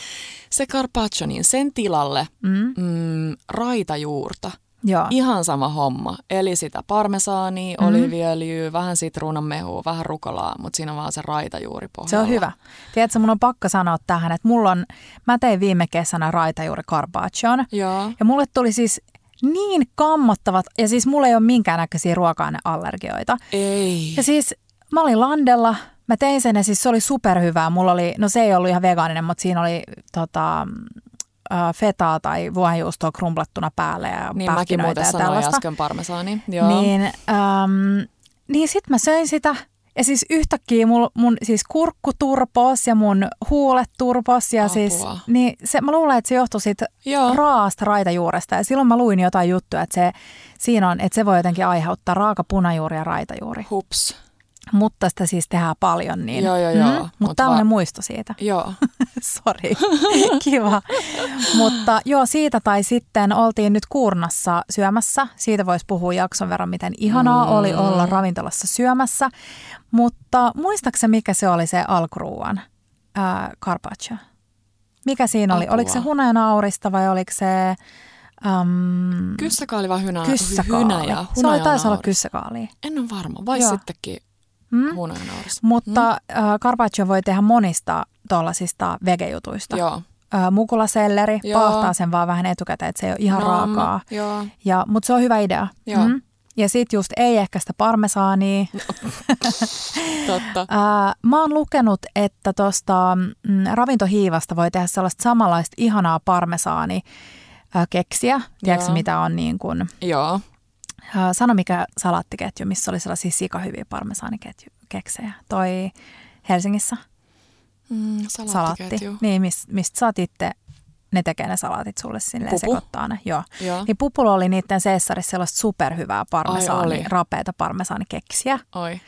Se carpaccio, niin sen tilalle mm. Mm, raitajuurta. Joo. Ihan sama homma. Eli sitä parmesaania, Mm. mm. oliiviöljyä, vähän sitruunanmehua, vähän rukolaa, mutta siinä on vaan se raitajuuri pohjalla. Se on hyvä. Tiedätkö, mun on pakko sanoa tähän, että mulla on, mä tein viime kesänä raitajuuri carpaccion. Joo. Ja mulle tuli siis niin kammottavat, ja siis mulla ei ole minkäännäköisiä ruoka-aineallergioita. Ei. Ja siis mä olin landella, mä tein sen ja siis se oli superhyvää. Mulla oli, no se ei ollut ihan vegaaninen, mutta siinä oli tota, fetaa tai vuohenjuustoa krumplettuna päälle ja Niin mäkin muuten ja sanoin tällaista. äsken parmesaani. Joo. Niin, äm, niin sit mä söin sitä ja siis yhtäkkiä mun, mun siis kurkku turpos ja mun huulet turpos ja Apua. siis, niin se, mä luulen, että se johtui siitä Joo. raasta raitajuuresta ja silloin mä luin jotain juttuja, että se, siinä on, että se voi jotenkin aiheuttaa raaka punajuuri ja raitajuuri. Hups. Mutta sitä siis tehdään paljon, niin Joo, joo, joo. Mutta Mut va- muisto siitä. Joo. Sori, kiva. Mutta joo, siitä tai sitten oltiin nyt Kuurnassa syömässä. Siitä voisi puhua jakson verran, miten ihanaa Mm. oli olla ravintolassa syömässä. Mutta muistaakseni mikä se oli se alkuruuan ää, carpaccio? Mikä siinä oli? Apua. Oliko se hunajanaurista vai oliko se äm, Kyssäkaali vai hynä, kyssäkaali? hynäjä? Se oli, taisi olla kyssäkaali. En ole varma. Vai Joo. sittenkin Mm? hunajanauris. Mutta mm. carpaccio voi tehdä monista tuollaisista vegejutuista. Joo. Mukulaselleri, Joo. paahtaa sen vaan vähän etukäteen, että se ei ole ihan No, raakaa. Joo. Ja, mutta se on hyvä idea. Joo. Ja sitten just ei ehkä sitä parmesaania. Totta. Mä oon lukenut, että tuosta mm, ravintohiivasta voi tehdä sellaista samanlaista ihanaa parmesaani keksiä. Tiedätkö mitä on niin kuin, Joo. sano mikä salaattiketju, missä oli sellaisia sikahyviä parmesaaniketjukeksejä. Toi Helsingissä Mm, salaatti. salaattiketju. Niin, mis, mistä oot itse, ne tekee ne salaatit sulle silleen Pupu? sekoittaa ne. Joo. Joo. Niin Pupulla oli niiden seessarissa sellaista superhyvää parmesaani, rapeita parmesaanikeksiä. Oi.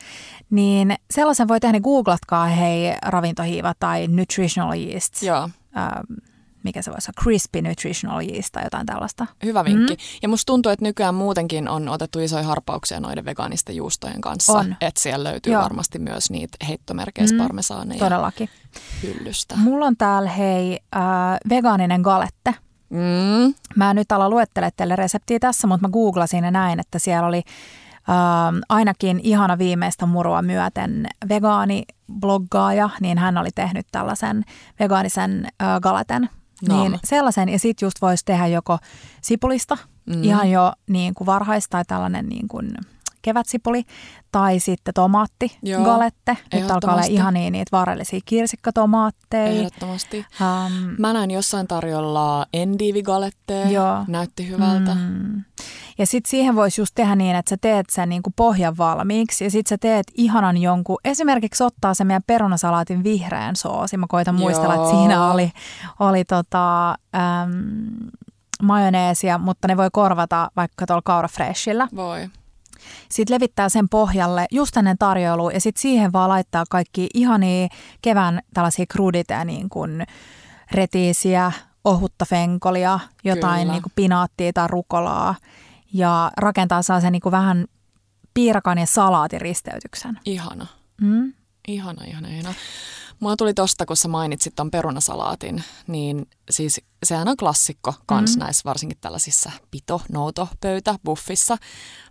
Niin sellaisen voi tehdä, niin googlatkaa hei ravintohiiva tai nutritional yeast. Joo. Ähm, mikä se voisi olla, crispy nutritional yeast tai jotain tällaista. Hyvä vinkki. Mm. Ja musta tuntuu, että nykyään muutenkin on otettu isoja harppauksia noiden vegaanisten juustojen kanssa. On. Että siellä löytyy Joo. varmasti myös niitä heittomerkeissä mm. parmesaaneja Todellakin. hyllystä. Mulla on täällä hei äh, vegaaninen galette. Mm. Mä en nyt ala luettele teille reseptiä tässä, mutta mä googlasin ja näin, että siellä oli äh, ainakin ihana viimeistä murua myöten vegaanibloggaaja, niin hän oli tehnyt tällaisen vegaanisen äh, galeten. Niin sellaisen, ja sit just voisi tehdä joko sipulista, Mm. mm. ihan jo niin kuin varhais tai tällainen niin kuin kevätsipuli, tai sitten tomaatti Joo, galette. Nyt alkaa olla ehdottomasti. ihania niitä varrellisia kirsikkatomaatteja. Ehdottomasti. Um, Mä näin jossain tarjolla endivigaletteja. Joo. Näytti hyvältä. Mm. Ja sitten siihen voisi just tehdä niin, että sä teet sen niinku pohjan valmiiksi ja sitten sä teet ihanan jonkun, esimerkiksi ottaa se meidän perunasalaatin vihreän soosi. Mä koitan muistella, Joo. että siinä oli, oli tota, äm, majoneesia, mutta ne voi korvata vaikka tuolla kaurafreshillä. Voi. Sitten levittää sen pohjalle just ennen tarjoilua ja sitten siihen vaan laittaa kaikki ihania kevään tällaisia kruditeja niin kuin retiisiä, ohutta fenkolia, jotain Kyllä. niin kuin pinaattia tai rukolaa ja rakentaa saa sen niin kuin vähän piirakan ja salaatin risteytyksen. Ihana. Mm? Ihana, ihana, ihana. Mulla tuli tosta, kun sä mainitsit ton perunasalaatin, niin siis sehän on klassikko kans mm. näissä varsinkin tällaisissa pito, nouto, pöytä, buffissa.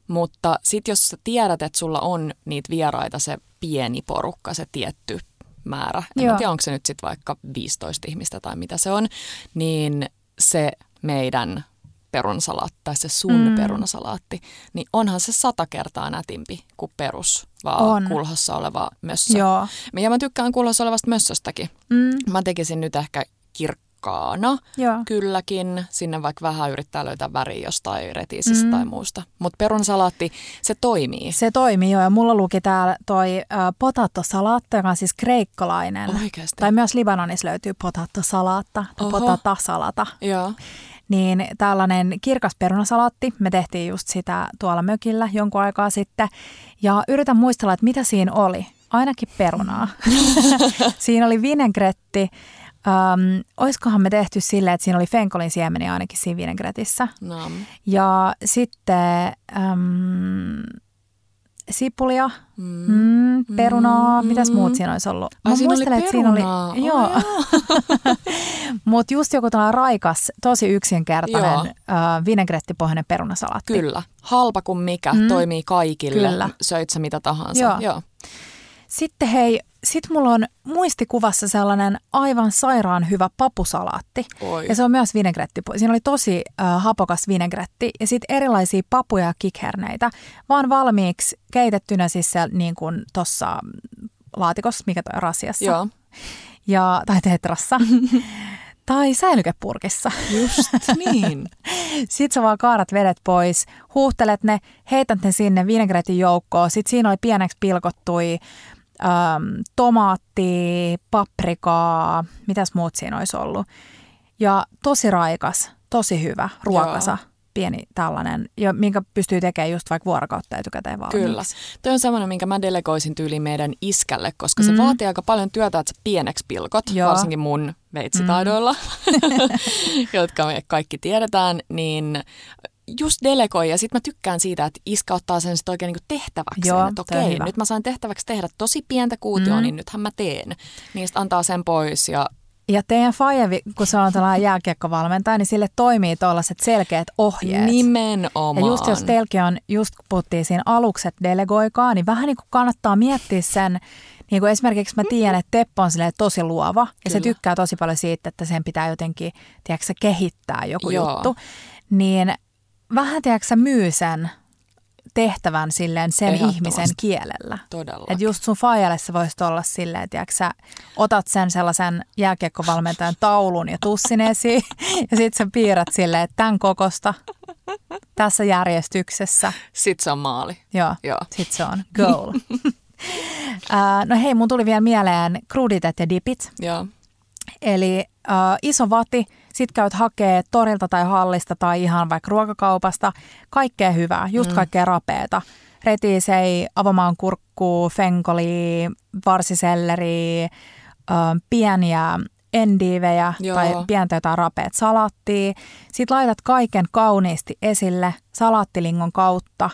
Mutta sit jos sä tiedät, että sulla on niitä vieraita se pieni porukka, se tietty määrä, en Joo. tiedä onko se nyt sit vaikka 15 ihmistä tai mitä se on, niin se meidän perunasalaatti tai se sun Mm. perunasalaatti, niin onhan se sata kertaa nätimpi kuin perus, vaan On. kulhossa oleva mössö. Joo. Ja mä tykkään kulhossa olevasta mössöstäkin. Mm. Mä tekisin nyt ehkä kirkkaana, Joo. kylläkin. Sinne vaikka vähän yrittää löytää väriä jostain retiisistä Mm. tai muusta. Mutta perunasalaatti, se toimii. Se toimii jo ja mulla luki täällä toi äh, potattosalaatti, joka on siis kreikkalainen. Oikeasti. Tai myös Libanonissa löytyy Oho. potatasalata. Joo. Niin tällainen kirkas perunasalaatti, me tehtiin just sitä tuolla mökillä jonkun aikaa sitten. Ja yritän muistella, että mitä siinä oli. Ainakin perunaa. siinä oli vinegretti. Um, oiskohan me tehty silleen, että siinä oli fenkolin siemeniä ainakin siinä vinegretissä. Nam. Ja sitten um, sipulia, Mm. mm, perunaa, Mm. mitäs muut siinä olisi ollut? Ai, siinä oli muistelen, että siinä oli, joo, Oh, joo. mutta just joku tällainen raikas, tosi Joo. yksinkertainen äh, vinegrettipohjainen perunasalaatti. Kyllä. Halpa kuin mikä, Mm. toimii kaikille. Kyllä. Söit mitä tahansa. Joo. Joo. Sitten hei, sit mulla on muistikuvassa sellainen aivan sairaan hyvä papusalaatti. Oi. Ja se on myös vinegretti. Siinä oli tosi äh, hapokas vinegretti ja sitten erilaisia papuja ja kikherneitä, vaan valmiiksi keitettynä siis se, niin kuin tuossa laatikossa, mikä toi rasiassa. Joo. Ja, tai tetrassa. tai säilykepurkissa. Just niin. Sitten sä vaan kaarat vedet pois, huuhtelet ne, heität ne sinne vinegretin joukkoon. Sitten siinä oli pieneksi pilkottui äm, tomaatti, paprikaa, mitäs muut siinä olisi ollut. Ja tosi raikas, tosi hyvä, ruokasa, Joo. pieni tällainen, ja minkä pystyy tekemään just vaikka vuorokautta etukäteen valmiiksi. Kyllä. Toi on semmoinen, minkä mä delegoisin tyyliin meidän iskälle, koska se Mm. vaatii aika paljon työtä, että sä pieneksi pilkot, Joo. varsinkin mun veitsitaidoilla, jotka me kaikki tiedetään, niin just delegoi ja sitten mä tykkään siitä, että iskä ottaa sen sit oikein niinku tehtäväksi. Joo, että okei, nyt mä sain tehtäväksi tehdä tosi pientä kuutioa, Mm. niin nythän mä teen. Niin antaa sen pois ja Ja teidän Fajevi, kun se on tällainen jääkiekkovalmentaja, niin sille toimii tuollaiset selkeät ohjeet. nimenomaan. Ja just jos teilläkin on, just kun puhuttiin siinä aluksi, että delegoikaa, niin vähän niin kuin kannattaa miettiä sen, niin kuin esimerkiksi mä tiedän, että Teppo on tosi luova ja se Kyllä. tykkää tosi paljon siitä, että sen pitää jotenkin, tiedätkö, kehittää joku Joo. juttu. Niin vähän, tiedätkö, sä, myy sen tehtävän silleen sen ihmisen kielellä. Todella. Että just sun faijalle se voisi olla silleen, että sä otat sen sellaisen jääkiekkovalmentajan taulun ja tussin esiin ja sit sä piirrät silleen, että tämän kokosta tässä järjestyksessä. Sitten se on maali. Joo, Joo. sit se on goal. No hei, mun tuli vielä mieleen kruditet ja dipit. Joo. Eli äh, iso vati, sit käyt hakee torilta tai hallista tai ihan vaikka ruokakaupasta. Kaikkea hyvää, just Mm. kaikkea rapeeta. Retiisei, avomaan kurkku, fenkoli, varsiselleri, äh, pieniä endivejä Joo. tai pientä jotain rapeet salaattia. Sitten laitat kaiken kauniisti esille salaattilingon kautta.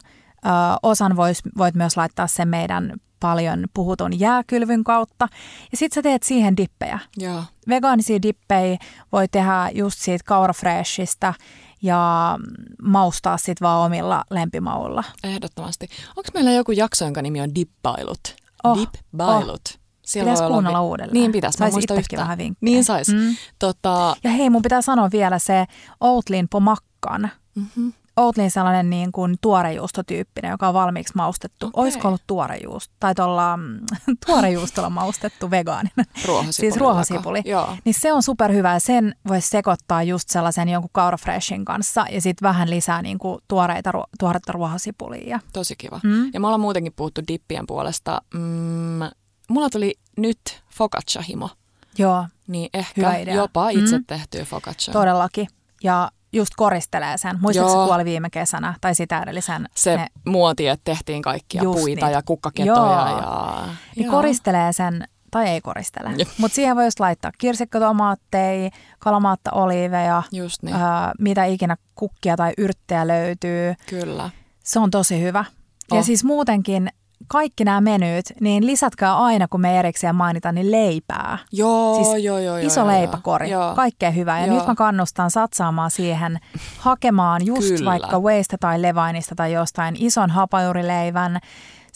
Ö, osan vois, voit myös laittaa sen meidän paljon puhutun jääkylvyn kautta. Ja sitten sä teet siihen dippejä. Joo. Vegaanisia dippejä voi tehdä just siitä kaurafreshistä ja maustaa sit vaan omilla lempimauilla. Ehdottomasti. Onko meillä joku jakso, jonka nimi on Dippailut? Oh, Dippailut. Siellä Pitäisi olla kuunnella vi- uudelleen. Niin pitäisi, mä en Sais muista itsekin vähän vinkkejä. Niin sais. Mm. Tota, Ja hei, mun pitää sanoa vielä se Outlin pomakkan. mm-hmm. Outlin sellainen niin kuin tuorejuustotyyppinen, joka on valmiiksi maustettu. Okei. Olisiko ollut tuorejuusto? Tai tuolla mm, tuorejuustolla maustettu vegaaninen. ruohosipuli. Siis ruohosipuli. Joo. Niin se on superhyvä ja sen voisi sekoittaa just sellaisen jonkun kaurafreshin kanssa ja sitten vähän lisää niin kuin tuoreita, tuoretta ruohosipulia. Tosi kiva. Mm. Ja me ollaan muutenkin puhuttu dippien puolesta. Mm, mulla tuli nyt focaccia-himo. Joo, Niin ehkä jopa itse Mm. tehtyä focaccia. todellakin. Ja just koristelee sen. Muistatko Joo. kuoli viime kesänä tai sitä edellisen? Se ne, muoti, että tehtiin kaikkia Just puita niin. ja kukkaketoja. Joo. Ja, niin joo. koristelee sen, tai ei koristele. Mutta siihen voi just laittaa kirsikkotomaatteja, kalamaatta, oliiveja, Just niin, öö, mitä ikinä kukkia tai yrttejä löytyy. kyllä. Se on tosi hyvä. Ja Oh. siis muutenkin kaikki nämä menyt, niin lisätkää aina, kun me erikseen mainitaan, niin leipää. Joo, Siis joo, joo, joo. Iso joo, leipäkori, Joo. kaikkea hyvää. Ja Joo. nyt mä kannustan satsaamaan siihen, hakemaan just Kyllä. vaikka Waste tai Levainista tai jostain ison hapajurileivän,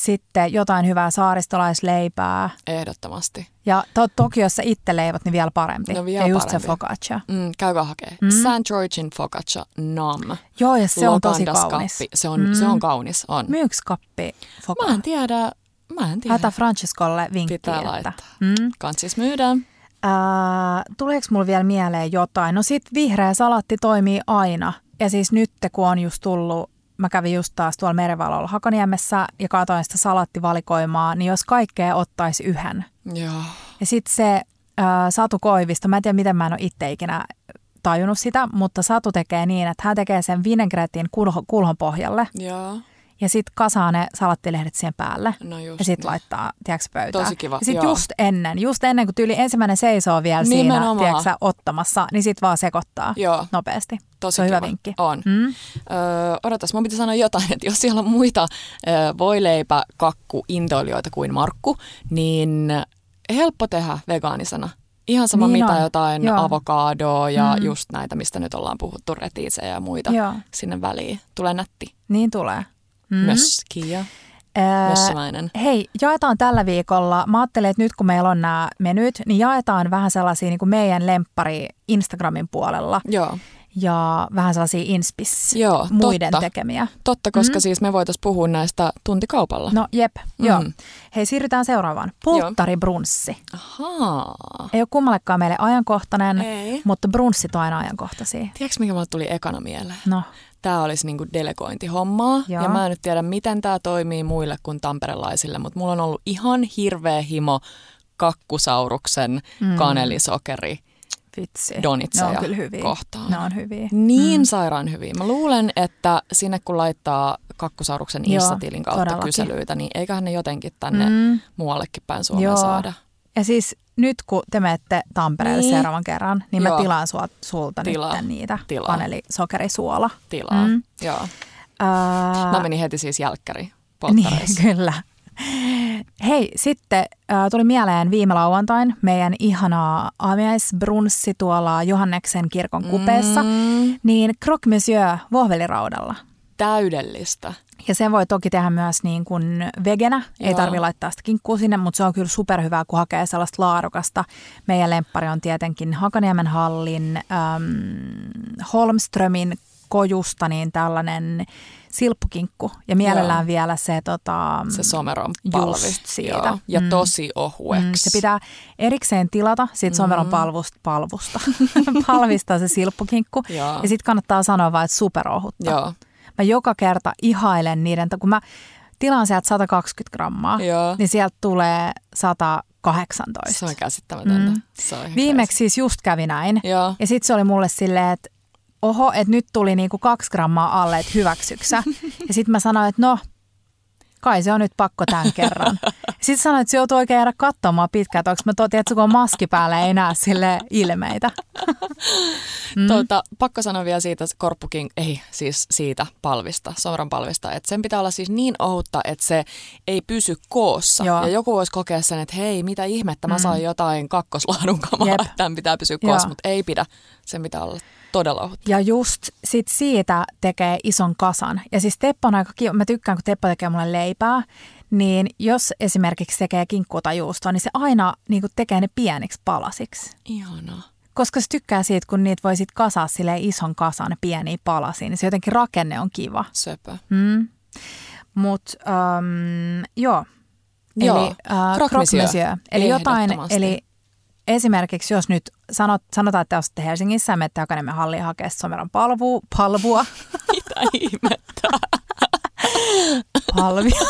sitten jotain hyvää saaristolaisleipää. Ehdottomasti. Ja to- toki jos sä itse leivot, niin vielä parempi. No vielä ja just parempi. se focaccia. Mm, käykää hakee. Mm. Mm. St. Georgein focaccia nam. Joo, ja se on tosi Lokandas kaunis. kappi. Se on, mm. se on kaunis, on. Myyks kappi Mä focaccia? en tiedä, mä en tiedä. Laita Franciscolle vinkki, Pitää että... laittaa. Mm. Kans siis myydään. Ää, tuleeko mulla vielä mieleen jotain? No sit vihreä salatti toimii aina. Ja siis nyt kun on just tullut, mä kävin just taas tuolla Merivalolla Hakaniemessä ja katsoin sitä salattivalikoimaa, niin jos kaikkea ottaisi yhden. Joo. Ja sitten se ää, Satu Koivisto, mä en tiedä miten mä en ole itse ikinä tajunnut sitä, mutta Satu tekee niin, että hän tekee sen vinegretin kulho, kulhon pohjalle Joo. Ja sitten kasaa ne salattilehdet siihen päälle. No just Ja sitten niin. laittaa, tiedätkö, pöytään. Tosi kiva, Ja sitten just ennen, just ennen kuin tyyli ensimmäinen seisoo vielä siinä, Nimenomaan. tiedätkö, ottamassa, niin sitten vaan sekoittaa Joo. nopeasti. Tosi Se on kiva. hyvä vinkki. On. Mm? Öö, odotas, mun piti sanoa jotain, että jos siellä on muita öö, voileipä, kakku, intoilijoita kuin Markku, niin helppo tehdä vegaanisena. Ihan sama Niin mitä on, jotain joo. avokadoa ja Mm. just näitä, mistä nyt ollaan puhuttu, retiisejä ja muita Joo, sinne väliin. Tulee nätti. niin tulee. Mm. Möskiä. Ää, Mössömäinen. Hei, jaetaan tällä viikolla. Mä ajattelin, että nyt kun meillä on nämä menyt, niin jaetaan vähän sellaisia niin kuin meidän lemppari Instagramin puolella Joo, ja vähän sellaisia inspis Joo muiden totta. tekemiä. totta, koska Mm. siis me voitaisiin puhua näistä tuntikaupalla. No jep, Mm. joo. Hei, siirrytään seuraavaan. Pulttaribrunssi. Ahaa. Ei ole kummallekaan meille ajankohtainen, Ei. mutta brunssit on aina ajankohtaisia. Tiedätkö, mikä mulle tuli ekana mieleen? No, Tämä olisi niinku delegointihommaa. Joo. Ja mä en nyt tiedä, miten tämä toimii muille kuin tamperelaisille, mutta mulla on ollut ihan hirveä himo kakkusauruksen Mm. kanelisokeri vitsi. Ne on donitseja kyllä hyviä. kohtaan. Ne on hyviä. Niin Mm. sairaan hyviä. Mä luulen, että sinne kun laittaa kakkusauruksen Insta-tilin kautta todellakin. kyselyitä, niin eiköhän ne jotenkin tänne Mm. muuallekin päin Suomeen Joo. saada. Ja siis nyt kun te menette Tampereelle Niin. seuraavan kerran, niin Joo. mä tilaan sua, sulta Tilaa. nyt niitä Tilaa. kanelisokerisuola. Tilaa. Mm. Joo. Ää, Mä menin heti siis jälkkäri niin, polttareissa. kyllä. Hei, sitten äh, tuli mieleen viime lauantain meidän ihana aamiaisbrunssi tuolla Johanneksen kirkon kupeessa, Mm, niin croque monsieur vohveliraudalla. täydellistä. Ja sen voi toki tehdä myös niin kuin vegenä, ei Joo. tarvi laittaa sitä kinkkua sinne, mutta se on kyllä superhyvää, kun hakee sellaista laadukasta. Meidän lemppari on tietenkin Hakaniemen hallin, äm, Holmströmin kojusta, niin tällainen silppukinkku. Ja mielellään Joo. vielä se, tota, Se someron Just palvi. siitä. Joo. Ja Mm. tosi ohueksi. mm, se pitää erikseen tilata siitä someron Mm. palvusta, palvusta, palvista se silppukinkku. Joo. Ja sitten kannattaa sanoa vaan, että superohutta. Joo. Mä joka kerta ihailen niiden, kun mä tilaan sieltä 120 grammaa, Joo. niin sieltä tulee 118. Se on käsittämätöntä. Mm. Se on Viimeksi siis just kävi näin. Joo. Ja sitten se oli mulle silleen, että oho, että nyt tuli niinku kaksi grammaa alle, että hyväksyksä. ja sitten mä sanoin, että no, kai se on nyt pakko tämän kerran. Sitten sanoit, että se joutuu oikein jäädä katsomaan pitkään, että onko mä totin, että kun on maski päällä, ei näe sille ilmeitä. Mm. Tuota, pakko sanoa vielä siitä korppukin, ei siis siitä palvista, somran palvista, että sen pitää olla siis niin ohutta, että se ei pysy koossa. Joo. Ja joku voisi kokea sen, että hei, mitä ihmettä, mä mm. sain jotain kakkoslaadun kamaa, että tämän pitää pysyä koossa, mutta ei pidä. Sen pitää olla todella ohutta. Ja just sit siitä tekee ison kasan. Ja siis Teppo on aika kiva. Mä tykkään, kun Teppo tekee mulle leipää. Niin jos esimerkiksi tekee kinkkua tai juustoa, niin se aina niin tekee ne pieniksi palasiksi. Ihanaa koska se tykkää siitä, kun niitä voi sitten kasaa sille ison kasan pieniä palasia, niin se jotenkin rakenne on kiva. Söpö. Mm. Mutta um, joo. joo. Eli uh, croque monsieur. Eli jotain, eli esimerkiksi jos nyt sanot, sanotaan, että olette Helsingissä ja menette Akadeemian halliin hakea someron palvua, palvua. Mitä ihmettä? Palvia.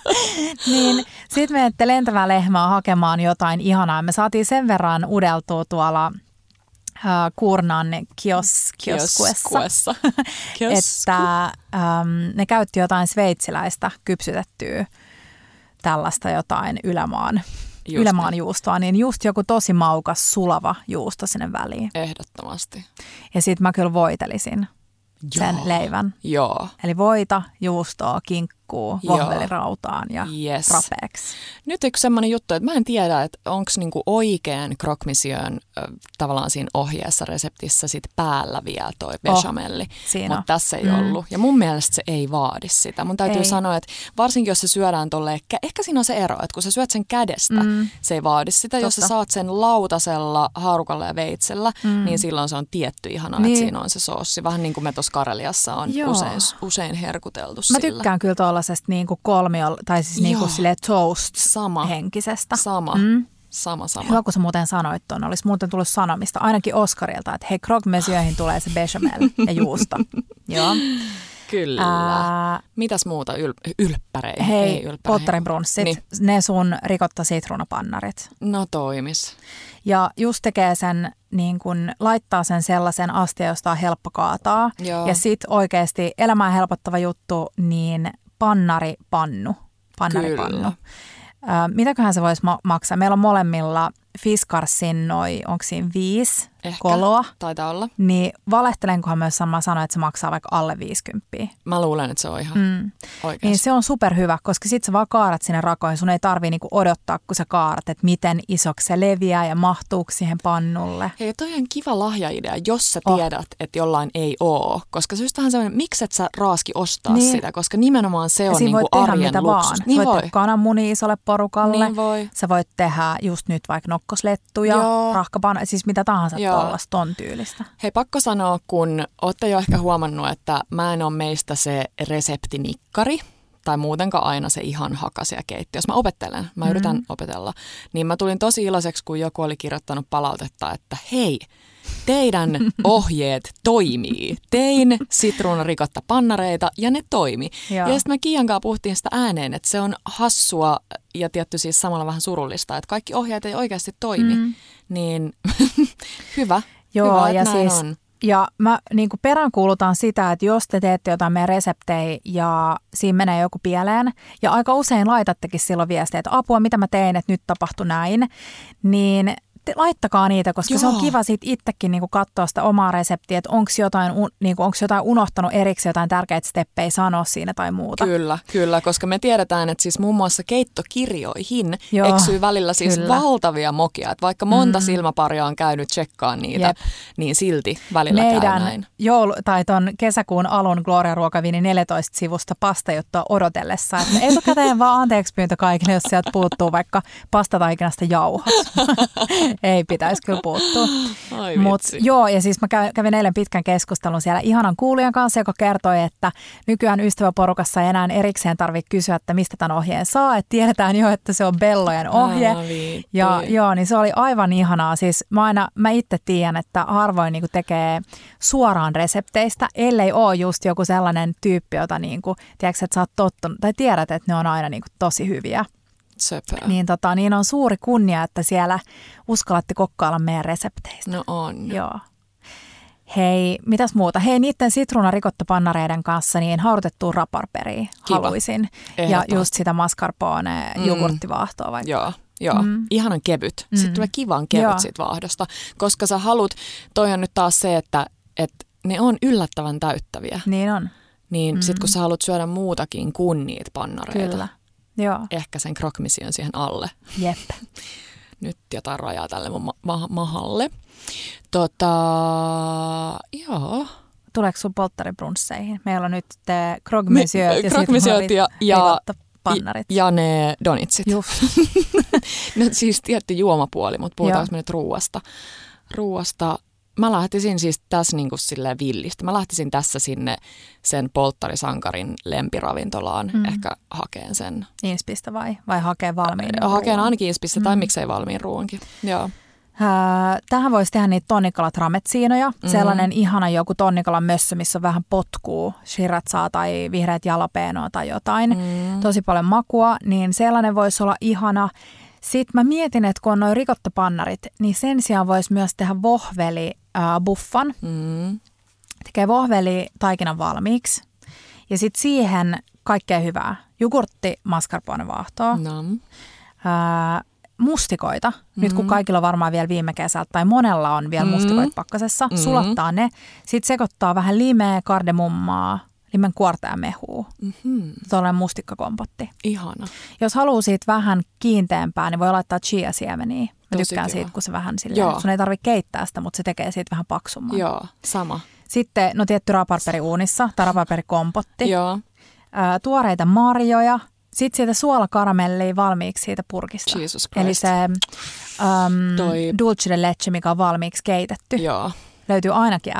niin sitten menette lentävää lehmää hakemaan jotain ihanaa. Me saatiin sen verran udeltua tuolla uh, Kurnan kios, kioskuessa, että um, ne käytti jotain sveitsiläistä kypsytettyä tällaista jotain ylämaan, just ylämaan niin. juustoa, niin just joku tosi maukas sulava juusto sinne väliin. Ehdottomasti. Ja sitten mä kyllä voitelisin sen Joo. leivän. Joo. Eli voita, juustoa, kinkkuu, vohvelirautaan ja yes. rapeeksi. Nyt yksi semmoinen juttu, että mä en tiedä, että onko niinku oikein krokmisyön tavallaan siinä ohjeessa, reseptissä sit päällä vielä toi oh, bechamelli. Oh, mutta tässä ei mm. ollut. Ja mun mielestä se ei vaadi sitä. Mun täytyy ei. sanoa, että varsinkin jos se syödään tolle, ehkä siinä on se ero, että kun sä syöt sen kädestä, mm. se ei vaadi sitä. Totta. Jos sä saat sen lautasella, haarukalla ja veitsellä, mm. niin silloin se on tietty ihanaa, niin. että siinä on se soossi. Vähän niin kuin me tuossa Kareliassa on usein, usein herkuteltu Mä sillä. tykkään kyllä tuollaisesta niin kuin kolmio, tai siis niin kuin toast Sama. henkisestä. Sama. Mm. Sama, sama. Hyvä, kun sä muuten sanoit tuon. Olisi muuten tullut sanomista ainakin Oskarilta, että hei, monsieurhin tulee se bechamel ja juusto. Joo. Kyllä. Ää, Mitäs muuta? Yl- ylppäreihin? Hei, potteribrunssit. Niin. Ne sun rikotta sitruunapannarit. No toimis. Ja just tekee sen, niin kun laittaa sen sellaisen astia, josta on helppo kaataa. Joo. Ja sit oikeasti elämää helpottava juttu, niin pannaripannu. Pannaripannu. Kyllä. mitäköhän se voisi ma- maksaa? Meillä on molemmilla Fiskarsin noi, onko siinä viisi Ehkä, koloa? taitaa olla. Niin valehtelenkohan myös sama sanoa, että se maksaa vaikka alle 50. Mä luulen, että se on ihan mm. oikeasti. Niin se on superhyvä, koska sit sä vaan kaarat sinne rakoihin. Sun ei tarvii niinku odottaa, kun sä kaarat, että miten isoksi se leviää ja mahtuuko siihen pannulle. Hei, toi on kiva lahjaidea, jos sä oh. tiedät, että jollain ei oo. Koska se on just sellainen, miksi et sä raaski ostaa niin. sitä, koska nimenomaan se on niinku voit arjen mitä luksus. Vaan. Niin voit voi. kananmuni isolle porukalle. Niin voi. Sä voit tehdä just nyt vaikka nokkoslettuja, rahkapana, siis mitä tahansa tuollaista ton tyylistä. Hei, pakko sanoa, kun olette jo ehkä huomannut, että mä en ole meistä se reseptinikkari, tai muutenkaan aina se ihan hakasia keittiö. Jos mä opettelen, mä yritän opetella, niin mä tulin tosi iloiseksi, kun joku oli kirjoittanut palautetta, että hei, teidän ohjeet toimii. Tein sitruunarikotta pannareita ja ne toimi. Joo. Ja sitten me Kiian kanssa puhuttiin sitä ääneen, että se on hassua ja tietty siis samalla vähän surullista, että kaikki ohjeet ei oikeasti toimi. Mm. Niin hyvä. Joo, hyvä, ja siis on. Ja mä niin kuin peräänkuulutan sitä, että jos te teette jotain meidän reseptejä ja siinä menee joku pieleen, ja aika usein laitattekin silloin viestiä, että apua, mitä mä tein, että nyt tapahtui näin, niin te, laittakaa niitä, koska Joo. se on kiva sitten itsekin niinku katsoa sitä omaa reseptiä, että onko jotain, niinku, onks jotain unohtanut erikseen jotain tärkeitä steppejä sanoa siinä tai muuta. Kyllä, kyllä, koska me tiedetään, että siis muun muassa keittokirjoihin Joo, eksyy välillä siis kyllä. valtavia mokia. Että vaikka monta mm. silmäparia on käynyt tsekkaan niitä, Jep. niin silti välillä Meidän käy näin. Joulu, tai ton kesäkuun alun Gloria Ruokavini 14 sivusta pastajuttua odotellessa. Että etukäteen vaan anteeksi pyyntö kaikille, jos sieltä puuttuu vaikka pastataikinasta jauhot. ei pitäisi kyllä puuttua. Mutta joo, ja siis mä kävin eilen pitkän keskustelun siellä ihanan kuulijan kanssa, joka kertoi, että nykyään ystäväporukassa ei enää erikseen tarvitse kysyä, että mistä tämän ohjeen saa. Että tiedetään jo, että se on Bellojen ohje. Ja joo, niin se oli aivan ihanaa. Siis mä, aina, mä itse tiedän, että harvoin niinku tekee suoraan resepteistä, ellei ole just joku sellainen tyyppi, jota niinku, tiedätkö, että sä oot tottunut, tai tiedät, että ne on aina niinku tosi hyviä. Söpö. Niin, tota, niin on suuri kunnia, että siellä uskallatte kokkailla meidän resepteistä. No on. Joo. Hei, mitäs muuta? Hei, niiden sitruunarikottopannareiden kanssa niin haudutettua raparperia Kiva. haluaisin. Ja just sitä mascarpone Mm. jogurttivaahtoa vaikka. Joo, joo. Mm. Ihanan kevyt. Mm. Sitten tulee kivan kevyt Joo. siitä vaahdosta, koska sä haluat, toi on nyt taas se, että, että ne on yllättävän täyttäviä. Niin on, Niin mm. sit kun sä haluat syödä muutakin kuin niitä pannareita, kyllä. Joo, ehkä sen krokmision siihen alle. jep. Nyt jotain rajaa tälle mun ma- ma- mahalle. Tota, joo. Tuleeko sun polttaribrunsseihin? Meillä on nyt te krogmesyöt ja Krokmisyöt ja, ja, pannarit. ja ne donitsit. No siis tietty juomapuoli, mutta puhutaanko Joo. me nyt ruuasta? Ruuasta. Mä lähtisin siis tässä niin kuin silleen villistä. Mä lähtisin tässä sinne sen polttarisankarin lempiravintolaan Mm. ehkä hakeen sen. Inspistä vai? Vai hakee valmiin? Hakeen ruoan? ainakin ispistä mm. tai miksei valmiin ruoankin. Joo. Ää, tähän voisi tehdä niitä tonnikalat rametsiinoja. Mhm. Sellainen ihana joku tonnikalan mössö, missä on vähän potkuu, shiratsaa tai vihreät jalapeenoa tai jotain. Mm. Tosi paljon makua, niin sellainen voisi olla ihana. Sitten mä mietin, että kun on noin rikottopannarit, niin sen sijaan voisi myös tehdä vohveli ää, buffan. Mm. Tekee vohveli taikinan valmiiksi. Ja sitten siihen kaikkea hyvää. Jogurtti, mascarpone vaahtoa. No. ää, mustikoita, mm-hmm. nyt kun Mhm. kaikilla on varmaan vielä viime kesältä, tai monella on vielä Mhm. mustikoita pakkasessa, Mhm. sulattaa ne, sitten sekoittaa vähän limeä, kardemummaa, limen kuorta ja mehua. Mm-hmm. Tuollainen mustikkakompotti. Ihana. Jos haluaa siitä vähän kiinteämpää, niin voi laittaa chia-siemeniä. Mä Tosi tykkään kiva. siitä, kun se vähän silleen, Joo. sun ei tarvitse keittää sitä, mutta se tekee siitä vähän paksumman. Joo, sama. Sitten, no tietty raparperi uunissa tai raparperikompotti. Joo, Ää, tuoreita marjoja. Sitten siitä suolakaramellia valmiiksi siitä purkista. Jesus Christ. Eli se um, Toi- dulce de leche, mikä on valmiiksi keitetty, Joo, löytyy ainakin.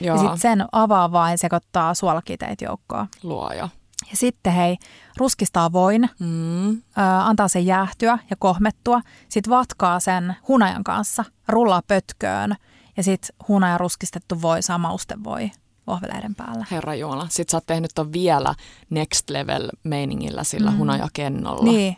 Joo. Ja sitten sen avaa vain sekoittaa suolakiteitä joukkoon. luoja. Ja sitten hei, ruskistaa voin, Mm. ö, antaa sen jäähtyä ja kohmettua. Sitten vatkaa sen hunajan kanssa, rullaa pötköön ja sitten hunaja ruskistettu voi saa maustevoi vohveleiden päällä. Herra Jumala. Sitten sä oot tehnyt ton vielä next level meiningillä sillä mm. hunajakennolla. Niin,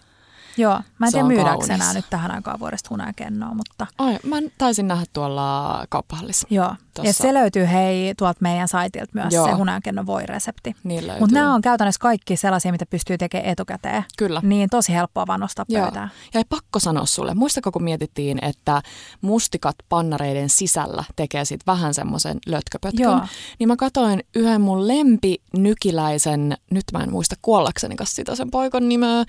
joo. Mä en tiedä myydäänkö enää nyt tähän aikaan vuodesta hunajakennoa, mutta Ai, mä taisin nähdä tuolla kauppahallissa. joo. Ja Tossa. se löytyy hei tuolta meidän saitilta myös Joo. se hunajakennon voi-resepti. Niin löytyy. Mutta nämä on käytännössä kaikki sellaisia, mitä pystyy tekemään etukäteen. Kyllä. Niin tosi helppoa vaan nostaa Joo. pöytään. Ja ei pakko sanoa sulle. Muistako, kun mietittiin, että mustikat pannareiden sisällä tekee sit vähän semmoisen lötköpötkön? Joo. Niin mä katoin yhden mun lempinykiläisen, nyt mä en muista kuollakseni kanssa sitä sen paikan nimeä,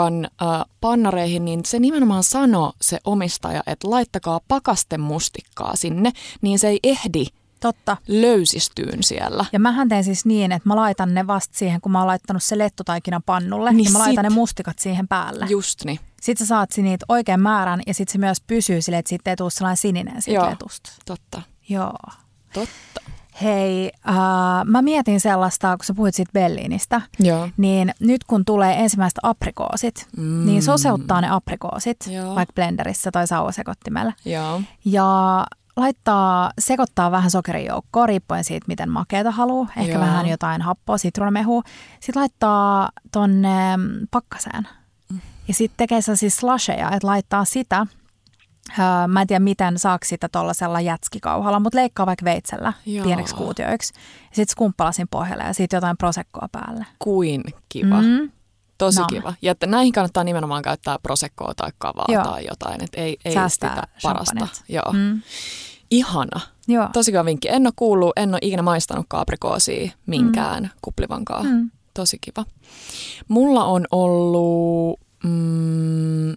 pannaripaikan äh, pannareihin, niin se nimenomaan sanoi se omistaja, että laittakaa pakastemustikkaa sinne, niin se ei ehdi Totta. löysistyyn siellä. Ja mähän teen siis niin, että mä laitan ne vasta siihen, kun mä oon laittanut se lettutaikina pannulle, niin, Niin niin mä laitan sit. ne mustikat siihen päälle. Just niin. Sitten sä saat niitä oikean määrän ja sitten se myös pysyy silleen, että siitä ei tule sellainen sininen siitä Joo. letusta. Totta. Joo. Totta. Hei, äh, mä mietin sellaista, kun sä puhuit siitä Berliinistä, Joo. niin nyt kun tulee ensimmäiset aprikoosit, Mm. niin soseuttaa ne aprikoosit, Joo. vaikka blenderissä tai sauvasekottimella. Joo. Ja laittaa, sekoittaa vähän sokerijoukkoa, riippuen siitä, miten makeata haluaa. Ehkä Joo. vähän jotain happoa, sitruunamehua. Sitten laittaa tonne pakkaseen. Mm. Ja sitten tekee sellaisia slasheja, että laittaa sitä. Öö, mä en tiedä, miten saako sitä tuollaisella jätskikauhalla, mutta leikkaa vaikka veitsellä Joo. pieneksi kuutioiksi. Sitten skumppalasin pohjalle ja sitten jotain prosekkoa päälle. Kuin kiva. Mm. Tosi No. kiva. Ja että näihin kannattaa nimenomaan käyttää prosekkoa tai kavaa Joo. tai jotain. Että ei, ei sitä parasta. Joo. Mm. Ihana. Joo. Tosi hyvä vinkki. En ole kuullut, en ole ikinä maistanut kaaprikoosia minkään mm. kuplivankaan. Mm. Tosi kiva. Mulla on ollut, mm,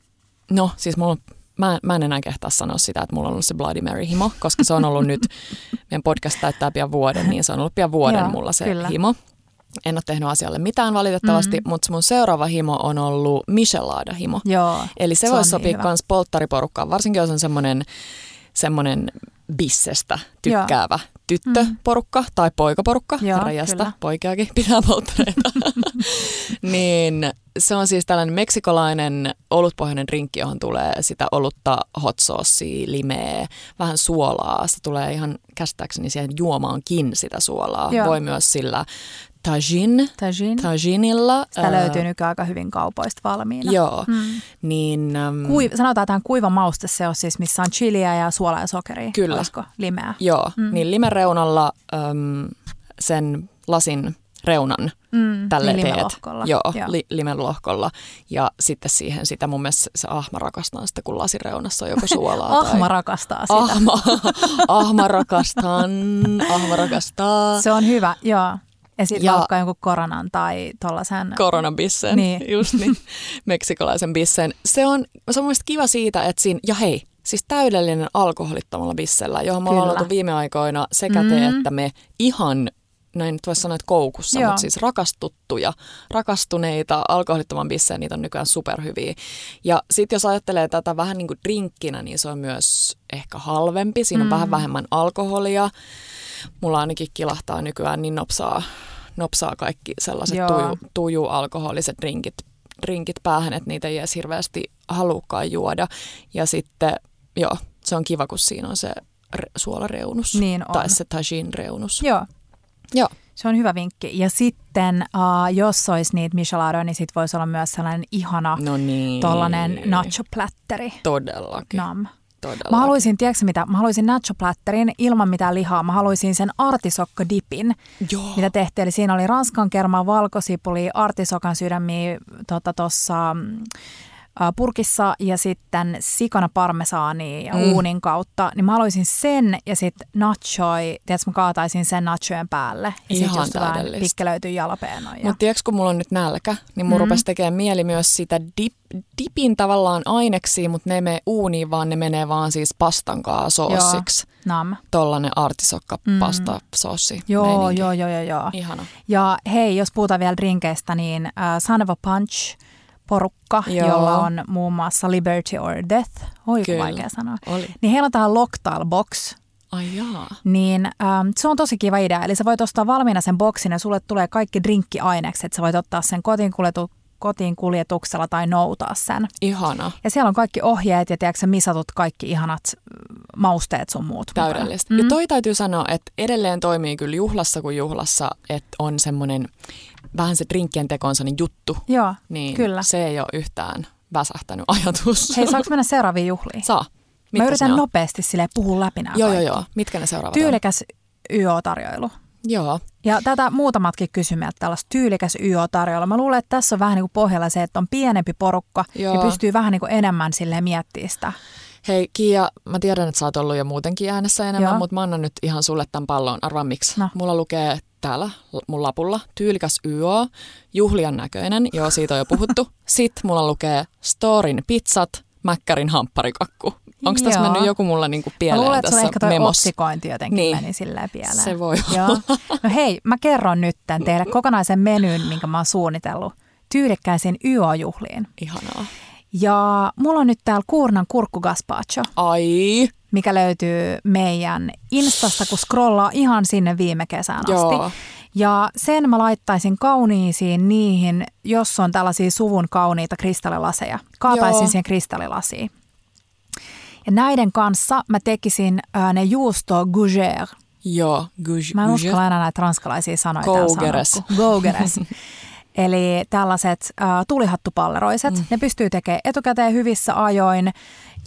no siis mulla on, mä, mä en enää kehtaa sanoa sitä, että mulla on ollut se Bloody Mary-himo, koska se on ollut nyt, meidän podcast täyttää pian vuoden, niin se on ollut pian vuoden Joo, mulla se kyllä. himo. En ole tehnyt asialle mitään valitettavasti, Mm. mutta mun seuraava himo on ollut Michelada-himo. Joo. Eli se, Se voisi sopia niin hyvä. myös polttariporukkaan, varsinkin jos on semmoinen semmoinen bissestä tykkäävä tyttöporukka tai poikaporukka, Joo, rajasta, kyllä. poikiakin pitää polttareita. niin se on siis tällainen meksikolainen olutpohjainen drinkki, johon tulee sitä olutta, hot saucea, limeä, vähän suolaa. Se tulee ihan käsittääkseni siihen juomaankin sitä suolaa. Joo. Voi myös sillä tajin, Tajin. tajinilla. Sitä löytyy nykyään aika hyvin kaupoista valmiina. Joo, Mm. niin... äm, Kui, sanotaan tähän kuiva mauste, se on siis missä on chiliä ja suolaa ja sokeria. Kyllä. Olisiko limeä? Joo, mm. niin limen reunalla äm, sen lasin reunan Mm, tälle niin teet. Joo, Joo. Li, limelohkolla. Ja sitten siihen sitä mun mielestä se ahma rakastaa sitä, kun lasireunassa on joko suolaa Ahma tai... rakastaa sitä. Ahma, ahma rakastan, ahma rakastaa. Se on hyvä, joo. Ja sitten vaikka jonkun koronan tai tollasen. koronabissen, Niin. niin. just niin, meksikolaisen bissen. Se on, se on mun mielestä kiva siitä, että siinä, ja hei, siis täydellinen alkoholittomalla bissellä, johon me ollaan viime aikoina sekä Mm. te että me ihan, näin nyt voisi sanoa, että koukussa, Joo. mutta siis rakastuttuja, rakastuneita alkoholittoman bisseen, niitä on nykyään superhyviä. Ja sitten jos ajattelee tätä vähän niin kuin drinkkinä, niin se on myös ehkä halvempi, siinä on Mm. vähän vähemmän alkoholia. Mulla ainakin kilahtaa nykyään niin nopsaa, nopsaa kaikki sellaiset Joo. tuju, tuju-alkoholiset drinkit, drinkit päähän, että niitä ei edes hirveästi halukkaan juoda. Ja sitten, joo, se on kiva, kun siinä on se re- suolareunus Niin on. tai se tajin reunus. Joo, Joo, se on hyvä vinkki. Ja sitten, uh, jos olisi niitä micheladoja, niin sitten voisi olla myös sellainen ihana no niin. tollanen nacho-plätteri. Todellakin, Nam. todellakin. Mä haluaisin, tiedätkö mitä, mä haluaisin nacho-plätterin ilman mitään lihaa. Mä haluaisin sen artisokkodipin, Joo. mitä tehtiin. Eli siinä oli ranskan kermaa, valkosipuli, artisokan sydämiä tuossa tota, purkissa ja sitten sikana parmesaania ja Mm. mm. uunin kautta. Niin mä haluaisin sen ja sitten nachoi, tiedätkö mä kaataisin sen nachojen päälle. Ja sitten Ihan vähän täydellistä. pikkelöityy jalapeenoja. Mutta tiedätkö, kun mulla on nyt nälkä, niin mun mm. Mm. rupesi tekemään mieli myös sitä dip, dipin tavallaan aineksiin, mutta ne ei mene uuniin, vaan ne menee vaan siis pastankaa soosiksi. Nam. Tollanen artisokka pasta soossi. Mm. Joo, meininki. joo, joo, joo, joo. Ihana. Ja hei, jos puhutaan vielä drinkeistä, niin äh, Son of a Punch porukka, Joo. jolla on muun muassa Liberty or Death, oi Kyllä. vaikea sanoa, Oli. niin heillä on tähän Locktail Box, Ai jaa. niin ähm, se on tosi kiva idea. Eli sä voit ostaa valmiina sen boksin ja sulle tulee kaikki drinkkiainekset. Sä voit ottaa sen kotiin, kuljetu, kotiin kuljetuksella tai noutaa sen. Ihana. Ja siellä on kaikki ohjeet ja tiedätkö, misatut kaikki ihanat mm, mausteet sun muut. Täydellistä. Mm. Ja toi täytyy sanoa, että edelleen toimii kyllä juhlassa kuin juhlassa, että on semmoinen vähän se drinkkien tekonsa niin juttu. Joo, Niin kyllä. se ei ole yhtään väsähtänyt ajatus. Hei, saanko mennä seuraaviin juhliin? Saa. Mä Mitkä yritän ne on? nopeasti sille puhua läpi nämä Joo, joo, kaikki. joo. Mitkä ne seuraavat? Tyylikäs YO-tarjoilu. Joo. Ja tätä muutamatkin kysymiä, tällaista tyylikäs YO-tarjolla. Mä luulen, että tässä on vähän niin kuin pohjalla se, että on pienempi porukka Joo. ja pystyy vähän niin kuin enemmän sille miettimään sitä. Hei Kiia, mä tiedän, että sä oot ollut jo muutenkin äänessä enemmän, Joo. mutta mä annan nyt ihan sulle tämän pallon. Arvaa miksi. No. Mulla lukee täällä mun lapulla tyylikäs YO, juhlian näköinen, joo siitä on jo puhuttu. Sitten mulla lukee Storin pizzat, Mäkkärin hampparikakku. Onko tässä mennyt joku mulla niinku Mä pieleen luulen, että tässä sulla ehkä toi memossa? otsikointi jotenkin Niin. meni silleen pieleen. Se voi Joo. No hei, mä kerron nyt teille kokonaisen menyn, minkä mä oon suunnitellut tyylikkäisiin YO-juhliin. Ihanaa. Ja mulla on nyt täällä Kuurnan kurkku gazpacho, Ai, mikä löytyy meidän Instasta, kun scrollaa ihan sinne viime kesään asti. joo. Ja sen mä laittaisin kauniisiin niihin, jos on tällaisia suvun kauniita kristallilaseja. Kaataisin Joo. siihen kristallilasiin. Ja näiden kanssa mä tekisin ää, ne juusto gougere. Joo, guj, Mä en uskalla enää näitä ranskalaisia sanoja Gougeres. Gougeres. Eli tällaiset äh, tulihattupalleroiset, mm. ne pystyy tekemään etukäteen hyvissä ajoin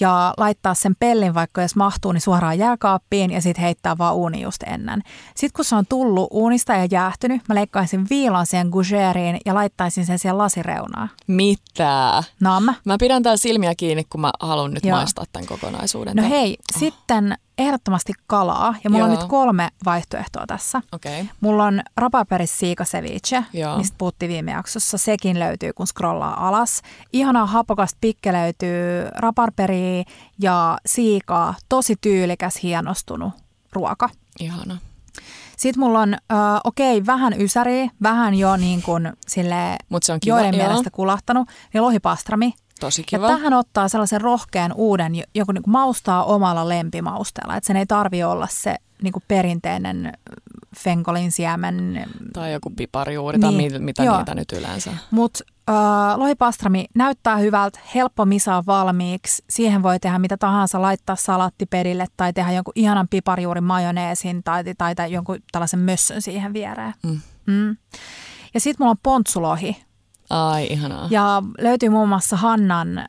ja laittaa sen pellin, vaikka jos mahtuu, niin suoraan jääkaappiin ja sitten heittää vaan uuni just ennen. Sitten kun se on tullut uunista ja jäähtynyt, mä leikkaisin viilan siihen gougeriin ja laittaisin sen siihen lasireunaan. Mitä? Nam. Mä pidän täällä silmiä kiinni, kun mä haluan nyt Joo. maistaa tämän kokonaisuuden. No Tää- hei, sitten ehdottomasti kalaa ja mulla on Joo. nyt kolme vaihtoehtoa tässä. Okei. Okay. Mulla on rapaperis siika ceviche, Joo. mistä puhuttiin viime jaksossa. Sekin löytyy, kun scrollaa alas. Ihanaa hapokasta pikke löytyy raparperia ja siikaa. Tosi tyylikäs, hienostunut ruoka. Ihana. Sitten mulla on, äh, okei, okay, vähän ysäriä, vähän jo niin kuin sille Mut se on kiva, joiden joo. mielestä kulahtanut, niin lohipastrami. Tosi Ja kiva. tähän ottaa sellaisen rohkean uuden, joku niin kuin maustaa omalla lempimausteella. Että sen ei tarvi olla se niin kuin perinteinen fenkolin siemen. Tai joku piparjuuri tai Niin, mit, mitä joo. niitä nyt yleensä. Mutta äh, lohipastrami näyttää hyvältä, helppo misaa valmiiksi. Siihen voi tehdä mitä tahansa, laittaa salaattipedille tai tehdä jonkun ihanan piparjuurin majoneesin tai, tai, tai jonkun tällaisen mössön siihen viereen. Mm. Mm. Ja sitten mulla on pontsulohi. Ai, ihanaa. Ja löytyy muun muassa Hannan äm,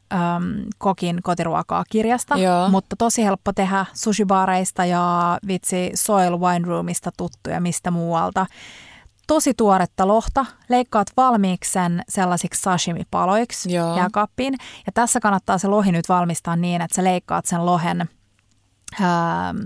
kokin kotiruokaa kirjasta, Joo. mutta tosi helppo tehdä sushibaareista ja vitsi Soil Wine Roomista tuttuja mistä muualta. Tosi tuoretta lohta, leikkaat valmiiksi sen sellaisiksi sashimi-paloiksi Joo. jääkaappiin. Ja tässä kannattaa se lohi nyt valmistaa niin, että sä leikkaat sen lohen ähm,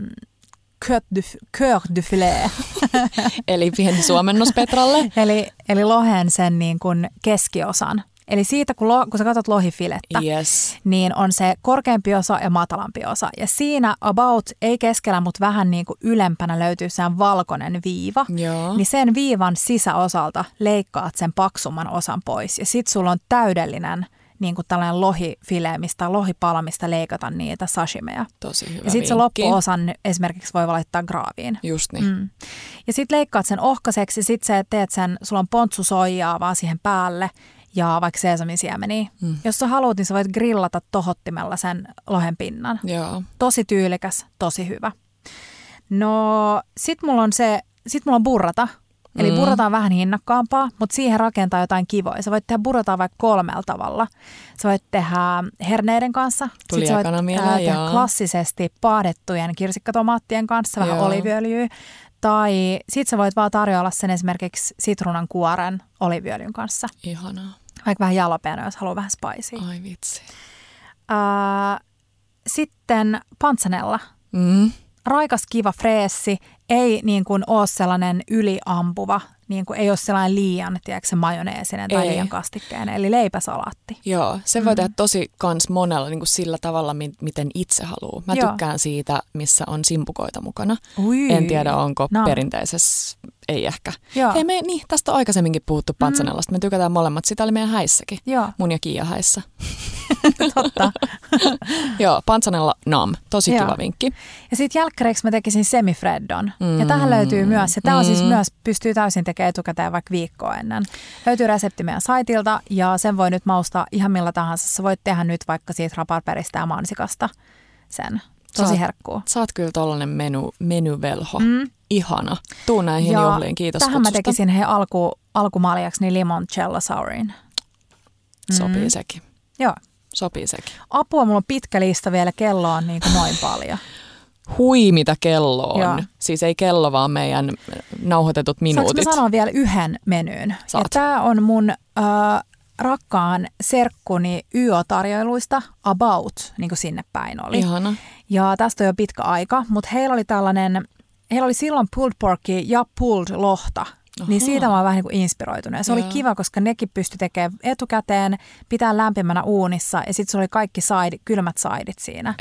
cœur du filet. Eli pieni suomennos Petralle. eli, eli lohen sen niin kuin keskiosan. Eli siitä, kun, lo, kun sä katsot lohifilettä, Yes. niin on se korkeampi osa ja matalampi osa. Ja siinä about, ei keskellä, mutta vähän niin kuin ylempänä löytyy se valkoinen viiva. Joo. Niin sen viivan sisäosalta leikkaat sen paksumman osan pois. Ja sit sulla on täydellinen niin kuin tällainen lohifile, mistä lohipala, mistä leikata niitä sashimeja. Tosi hyvä Ja sitten se loppuosan esimerkiksi voi laittaa graaviin. Just niin. Mm. Ja sitten leikkaat sen ohkaseksi, sitten sä teet sen, sulla on pontsusoijaa vaan siihen päälle ja vaikka seesamin siemeniä. Mm. Jos sä haluat, niin sä voit grillata tohottimella sen lohen pinnan. Joo. Tosi tyylikäs, tosi hyvä. No sit mulla on se, sit mulla on burrata. Eli Mm. on vähän hinnakkaampaa, mutta siihen rakentaa jotain kivoja. Sä voit tehdä burrataa vaikka kolmella tavalla. Sä voit tehdä herneiden kanssa. Tuli Sit sä voit mieleen, tehdä joo. klassisesti paadettujen kirsikkatomaattien kanssa, vähän Joo. oliviöljyä. Tai sit sä voit vaan tarjoilla sen esimerkiksi sitruunan kuoren oliviöljyn kanssa. Ihanaa. Vaikka vähän jalapeno, jos haluaa vähän spicea. Ai vitsi. Ää, sitten pansanella. Mm. raikas, kiva, freessi, ei niin kuin ole sellainen yliampuva, niin kuin ei ole sellainen liian, tiedätkö, se majoneesinen tai Ei. liian kastikkeinen, eli leipäsalaatti. Joo, se Mm. voi tehdä tosi kans monella niin kuin sillä tavalla, mi- miten itse haluaa. Mä Joo. tykkään siitä, missä on simpukoita mukana. Ui. En tiedä, onko No. perinteisessä, ei ehkä. Joo, Hei, me, niin, tästä on aikaisemminkin puhuttu pansanellasta. Me tykätään molemmat. Sitä oli meidän häissäkin. joo, Mun ja Kiia häissä. totta. Joo, pansanella nam. Tosi Joo. kiva vinkki. Ja sitten jälkkäreiksi mä tekisin semifreddon. Mm. Ja Mm. tähän löytyy myös, ja tämä on siis Mm. myös, pystyy täysin tekemään etukäteen vaikka viikkoa ennen. Löytyy resepti meidän saitilta, ja sen voi nyt maustaa ihan millä tahansa. Sä voit tehdä nyt vaikka siitä raparperistä ja mansikasta sen. Tosi Saat- herkkuu. Sä oot kyllä tollanen menu, menuvelho. Mm. Ihana. Tuu näihin Ja juhliin. Kiitos Tähän kutsusta. mä tekisin he alku, alkumaljaksi niin limoncello sourin. Sopii Mm. sekin. Joo. Sopii sekin. Apua, mulla on pitkä lista vielä, kello on niin kuin noin paljon. Hui, mitä kello on. Joo. Siis ei kello, vaan meidän nauhoitetut Saanko minuutit. mä sanoa vielä yhden menyn? Saat. Ja tää on mun äh, rakkaan serkkuni YO-tarjoiluista About, niin kuin sinne päin oli. Ihana. Ja tästä on jo pitkä aika, mutta heillä oli tällainen, heillä oli silloin pulled porkia ja pulled lohta. Niin Ahaa. siitä mä oon vähän niin kuin inspiroitunut. Ja se oli Joo. kiva, koska nekin pystyi tekemään etukäteen, pitää lämpimänä uunissa ja sitten se oli kaikki side, kylmät saidit siinä.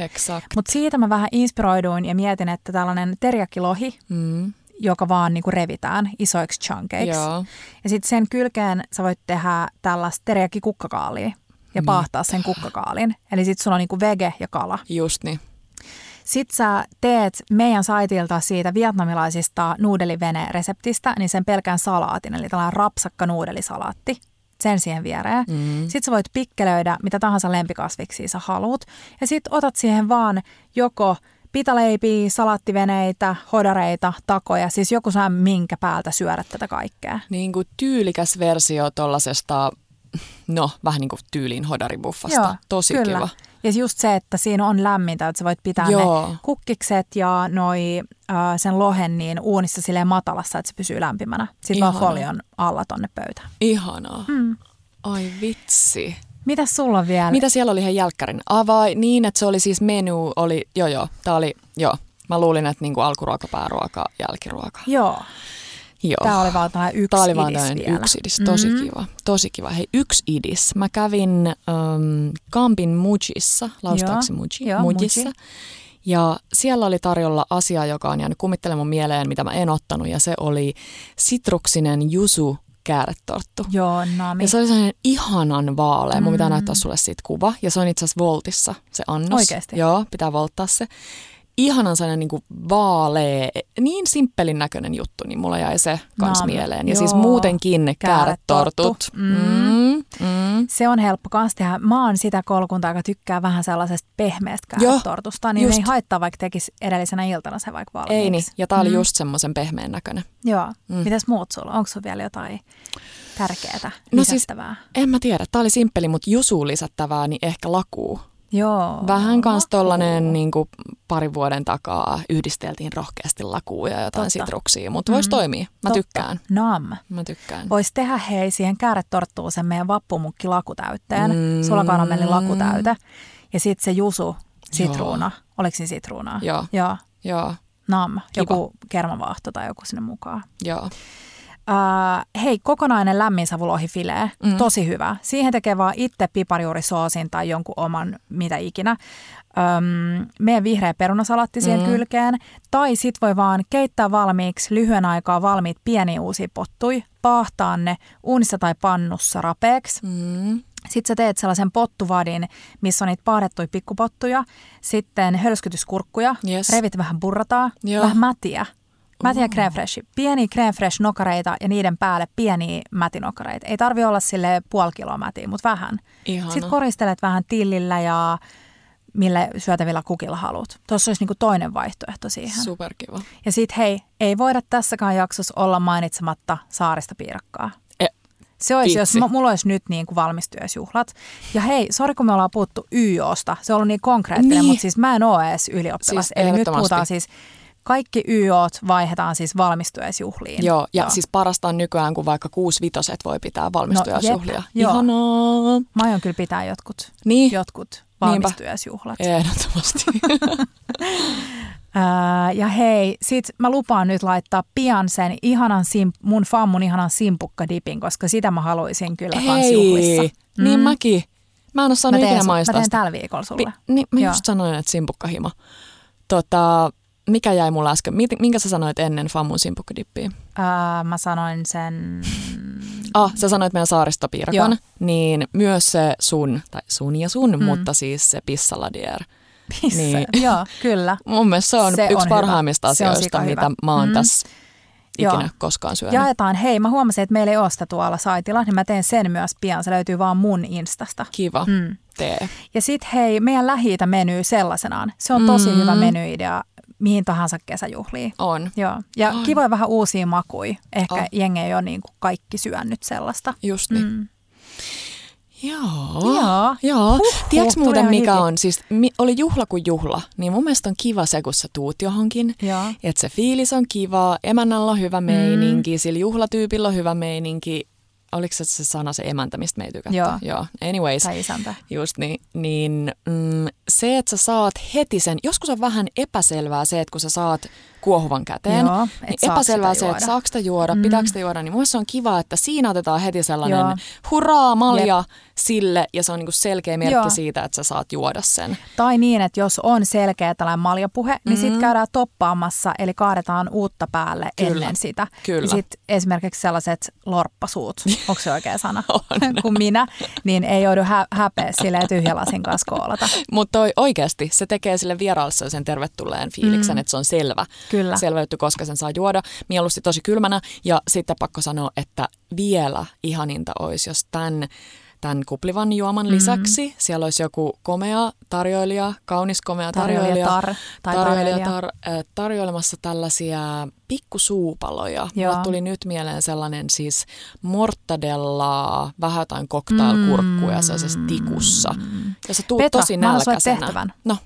Mutta siitä mä vähän inspiroiduin ja mietin, että tällainen teriyaki-lohi, Mm. joka vaan niinku revitään isoiksi chunkeiksi. Joo. Ja sitten sen kylkeen sä voit tehdä tällaista teriyaki-kukkakaalia ja paahtaa sen kukkakaalin. Eli sitten sulla on niinku vege ja kala. Just niin. Sitten sä teet meidän saitilta siitä vietnamilaisista nuudelivene-reseptistä, niin sen pelkän salaatin, eli tällainen rapsakka nuudelisalaatti, sen siihen viereen. Mm. Sitten sä voit pikkelöidä mitä tahansa lempikasviksia sä haluat. Ja sitten otat siihen vaan joko pitaleipiä, salattiveneitä, hodareita, takoja, siis joku saa minkä päältä syödä tätä kaikkea. Niin kuin tyylikäs versio tollasesta, no vähän niin kuin tyyliin hodaribuffasta. Joo, Tosi kyllä. kiva. Ja just se, että siinä on lämmintä, että sä voit pitää Joo. ne kukkikset ja noi, äh, sen lohen niin uunissa silleen matalassa, että se pysyy lämpimänä. Sitten vaan Ihana. folion alla tonne pöytään. Ihanaa. Mm. Ai vitsi. Mitäs sulla on vielä? Mitä siellä oli ihan jälkkärin? Avai, niin että se oli siis menu, oli, joo joo, tää oli, joo. Mä luulin, että niinku alkuruoka, pääruoka, jälkiruoka. Joo, Joo. tää oli vaan tällainen yksi Tää oli vaan idis tämmöinen yksi idis. Tosi Mhm. kiva. Tosi kiva. Hei, yksi idis. Mä kävin ähm, Kampin Mujissa, laustaaksi Muji, joo, Mujissa. Muji. Ja siellä oli tarjolla asia, joka on jäänyt kummittelemaan mun mieleen, mitä mä en ottanut. Ja se oli sitruksinen jusu kääretorttu. Joo, nami. Ja se oli sellainen ihanan vaalea. Mun pitää Mm. näyttää sulle siitä kuva. Ja se on itse asiassa Voltissa, se annos. Oikeesti? Joo, pitää volttaa se. Ihanan sellainen niin kuin vaalee, niin simppelin näköinen juttu, niin mulla jäi se kans mieleen. Ja joo. siis muutenkin kääretortut. Kääretorttu. Mm, mm. Se on helppo kans tehdä. Mä oon sitä koulukuntaa, joka tykkää vähän sellaisesta pehmeästä kääretortusta, niin just. ei haittaa, vaikka tekisi edellisenä iltana se vaikka valmiiksi. Ei niin, ja tää oli Mm. just semmoisen pehmeän näköinen. Joo. Mm. Mm. Mitäs muut sulla? Onko sulla vielä jotain tärkeää No siis-? En mä tiedä, tää oli simppeli, mutta jusuun lisättävää, niin ehkä lakuu. Joo. Vähän kans tollanen niin kuin parin vuoden takaa yhdisteltiin rohkeasti lakuu ja jotain Totta. sitruksia, mutta vois Mm. toimia. Mä Totta. tykkään. Nam. Mä tykkään. Voisi tehdä hei siihen kääretorttuun sen meidän vappumukki lakutäytteen, Mm. mm. sulakaramelli lakutäyte. Ja sitten se jusu, sitruuna. Oliko siinä sitruunaa? Joo. Joo. Joo, Nam. Joku kermavaahto tai joku sinne mukaan. joo. Uh, hei, kokonainen lämminsavulohifilee, Mm. mm. tosi hyvä. Siihen tekee vaan itse piparijuurisoosin tai jonkun oman mitä ikinä. Öm, meidän vihreä perunasalaatti siihen Mm. kylkeen. Tai sit voi vaan keittää valmiiksi lyhyen aikaa valmiit pieniä uusia pottui, paahtaa ne uunissa tai pannussa rapeeksi. Mm. Sitten sä teet sellaisen pottuvadin, missä on niitä paadettuja pikkupottuja, sitten hölskytyskurkkuja, Yes. revit vähän burrataa, Joo. vähän mätiä. Mätiä Oh. crème fraîche. Pieniä fraîche nokareita ja niiden päälle pieniä mätinokareita. Ei tarvi olla sille puoli kiloa mätiä, mutta vähän. Ihana. Sitten koristelet vähän tillillä ja mille syötävillä kukilla haluat. Tuossa olisi niinku toinen vaihtoehto siihen. Superkiva. ja sitten hei, ei voida tässäkään jaksossa olla mainitsematta saarista piirakkaa. E, Se olisi, jos mulla olisi nyt niin kuin valmistyösjuhlat. Ja hei, sori kun me ollaan puhuttu YOsta. Se on ollut niin konkreettinen, Niin. niin. mutta siis mä en ole edes ylioppilas. Siis Eli nyt puhutaan siis, kaikki YOt vaihdetaan siis valmistujaisjuhliin. Joo, ja siis parasta on nykyään, kun vaikka kuusi vitoset voi pitää valmistujaisjuhlia. No, jep, joo. Ihanaa. Mä aion kyllä pitää jotkut, Niin, jotkut valmistujaisjuhlat. ehdottomasti. Ää, ja hei, sit mä lupaan nyt laittaa pian sen ihanan sim, mun fammun ihanan simpukkadipin, koska sitä mä haluaisin kyllä kans juhlissa. Hei, niin mäkin. Mä en ole mä saanut teen, ikinä sun- mä maistaa teen tällä viikolla sulle. Pi- niin, mä Joo. just sanoin, että simpukkahimo. Tota, mikä jäi mulle äsken? Minkä sä sanoit ennen Fammun simpukkadippiä? Ää, mä sanoin sen... Ah, sä sanoit meidän saaristopiirakon. Joo. Niin myös se sun, tai sun ja sun, Mm. mutta siis se pissaladier. Pisse. Niin. Joo, kyllä. Mun mielestä se on Se yksi on hyvä. parhaimmista on asioista, mitä hyvä. mä oon Mm. tässä Joo. ikinä koskaan syönyt. Jaetaan, hei mä huomasin, että meillä ei ole sitä tuolla saitilla, niin mä teen sen myös pian. Se löytyy vaan mun Instasta. Kiva, Mm. tee. Ja sit hei, meidän lähi meny sellaisenaan. Se on tosi Mm. hyvä menyidea mihin tahansa kesäjuhliin. On, Joo. Ja Ai. kivoja vähän uusia makuja. Ehkä Oh. jengi ei ole niin kuin kaikki syönyt sellaista. just niin. Mm. Joo. Joo. Joo. Huh, Tiedätkö muuten mikä hiki. on? Siis mi, oli juhla kuin juhla, niin mun mielestä on kiva se, kun sä tuut johonkin. Että se fiilis on kiva, emännällä on hyvä meininki, sillä juhlatyypillä on hyvä meininki. Oliko se se sana se emäntä, mistä me ei tykätty? Joo. Joo. Anyways, Tai isäntä. just niin. niin mm, se, että sä saat heti sen, joskus on vähän epäselvää se, että kun sä saat kuohuvan käteen, Joo, et niin epäselvää se, että saako sitä juoda, Mm. pitääkö sitä juoda, niin mun on kiva, että siinä otetaan heti sellainen Joo. hurraa malja sille, ja se on niinku selkeä merkki Joo. siitä, että sä saat juoda sen. Tai niin, että jos on selkeä tällainen maljapuhe, niin Mhm. sitten käydään toppaamassa, eli kaadetaan uutta päälle Kyllä. ennen sitä. Kyllä. Ja sitten esimerkiksi sellaiset lorppasuut, onko se oikea sana, kuin minä, niin ei joudu hä- häpeä silleen tyhjälasin kanssa koolata. Mutta oikeasti se tekee sille vieraalle sen tervetulleen fiiliksen, Mm. että se on selvä. Kyllä. Selvä juttu, koska sen saa juoda. Mieluusti tosi kylmänä. Ja sitten pakko sanoa, että vielä ihaninta olisi, jos tämän, tämän kuplivan juoman Mm. lisäksi siellä olisi joku komea tarjoilija, kaunis komea tarjoilija. Tarjoilijatar tai tarjoilija tarjoilija. tar, äh, tarjoilemassa tällaisia pikkusuupaloja. Joo. Mulle tuli nyt mieleen sellainen siis mortadellaa, vähän jotain cocktailkurkkuja mm. sellaisessa tikussa. Ja sä tuut Petra, tosi nälkäisenä. tehtävän. No,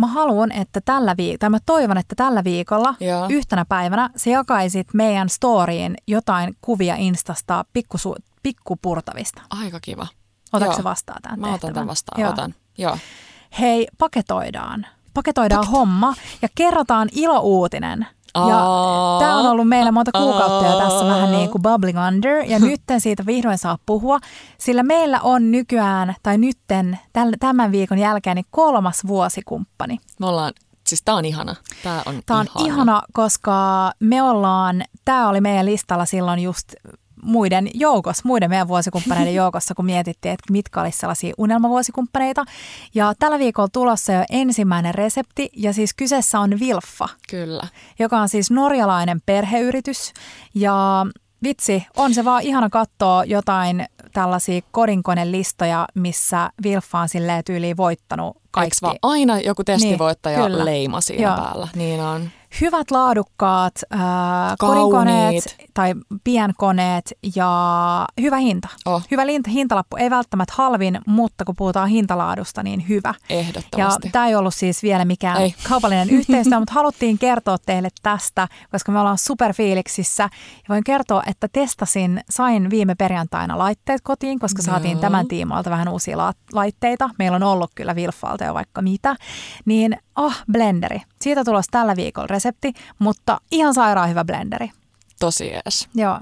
Mä haluan, että tällä viikolla, tai mä toivon, että tällä viikolla Joo. yhtenä päivänä sä jakaisit meidän storyin jotain kuvia Instasta pikkusu, pikkupurtavista. aika kiva. Otatko se vastaan tämän Mä otan tehtävän? tämän vastaan, Joo. otan. Joo. Hei, paketoidaan. Paketoidaan homma ja kerrotaan ilouutinen. Ja tämä on ollut meillä monta kuukautta jo tässä vähän niin kuin bubbling under ja nytten siitä vihdoin saa puhua, sillä meillä on nykyään tai nytten tämän viikon jälkeen niin kolmas vuosikumppani. Me ollaan, siis tää on ihana. Tää on Tämä on ihana. ihana, koska me ollaan, tämä oli meidän listalla silloin just muiden joukossa, muiden meidän vuosikumppaneiden joukossa, kun mietittiin, että mitkä olisi sellaisia unelmavuosikumppaneita. Ja tällä viikolla tulossa jo ensimmäinen resepti, ja siis kyseessä on Vilfa. Kyllä. Joka on siis norjalainen perheyritys, ja vitsi, on se vaan ihana katsoa jotain tällaisia kodinkonelistoja, missä Vilfa on silleen tyyliin voittanut kaikki. Eikö vaan aina joku testivoittaja niin, leima siinä Joo. päällä? Niin on hyvät laadukkaat äh, kodinkoneet tai pienkoneet ja hyvä hinta. Oh. Hyvä hintalappu, ei välttämättä halvin, mutta kun puhutaan hintalaadusta, niin hyvä. Ehdottomasti. Ja tämä ei ollut siis vielä mikään ei. kaupallinen yhteistyö, mutta haluttiin kertoa teille tästä, koska me ollaan superfiiliksissä. Ja voin kertoa, että testasin, sain viime perjantaina laitteet kotiin, koska saatiin no. tämän tiimoilta vähän uusia la- laitteita. Meillä on ollut kyllä Vilfalta jo vaikka mitä. Niin, ah, blenderi. Siitä tulos tällä viikolla resepti, mutta ihan sairaan hyvä blenderi. Tosi ees. Joo.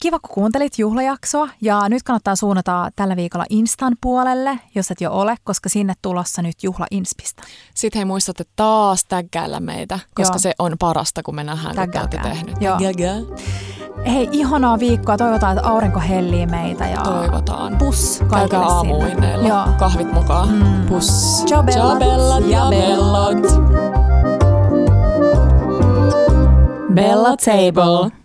Kiva, kun kuuntelit juhlajaksoa ja nyt kannattaa suunnata tällä viikolla Instan puolelle, jos et jo ole, koska sinne tulossa nyt juhla Inspistä. Sitten hei muistatte taas tägkäillä meitä, koska Joo. se on parasta, kun me nähdään, kun te olette tehnyt. Joo. Hei, ihanaa viikkoa. Toivotaan, että aurinko hellii meitä. Ja Toivotaan. Pus kaikille Käykää Joo. kahvit mukaan. Mm. Pus. Ciao bellat. Ciao ja bellat. Bella Table.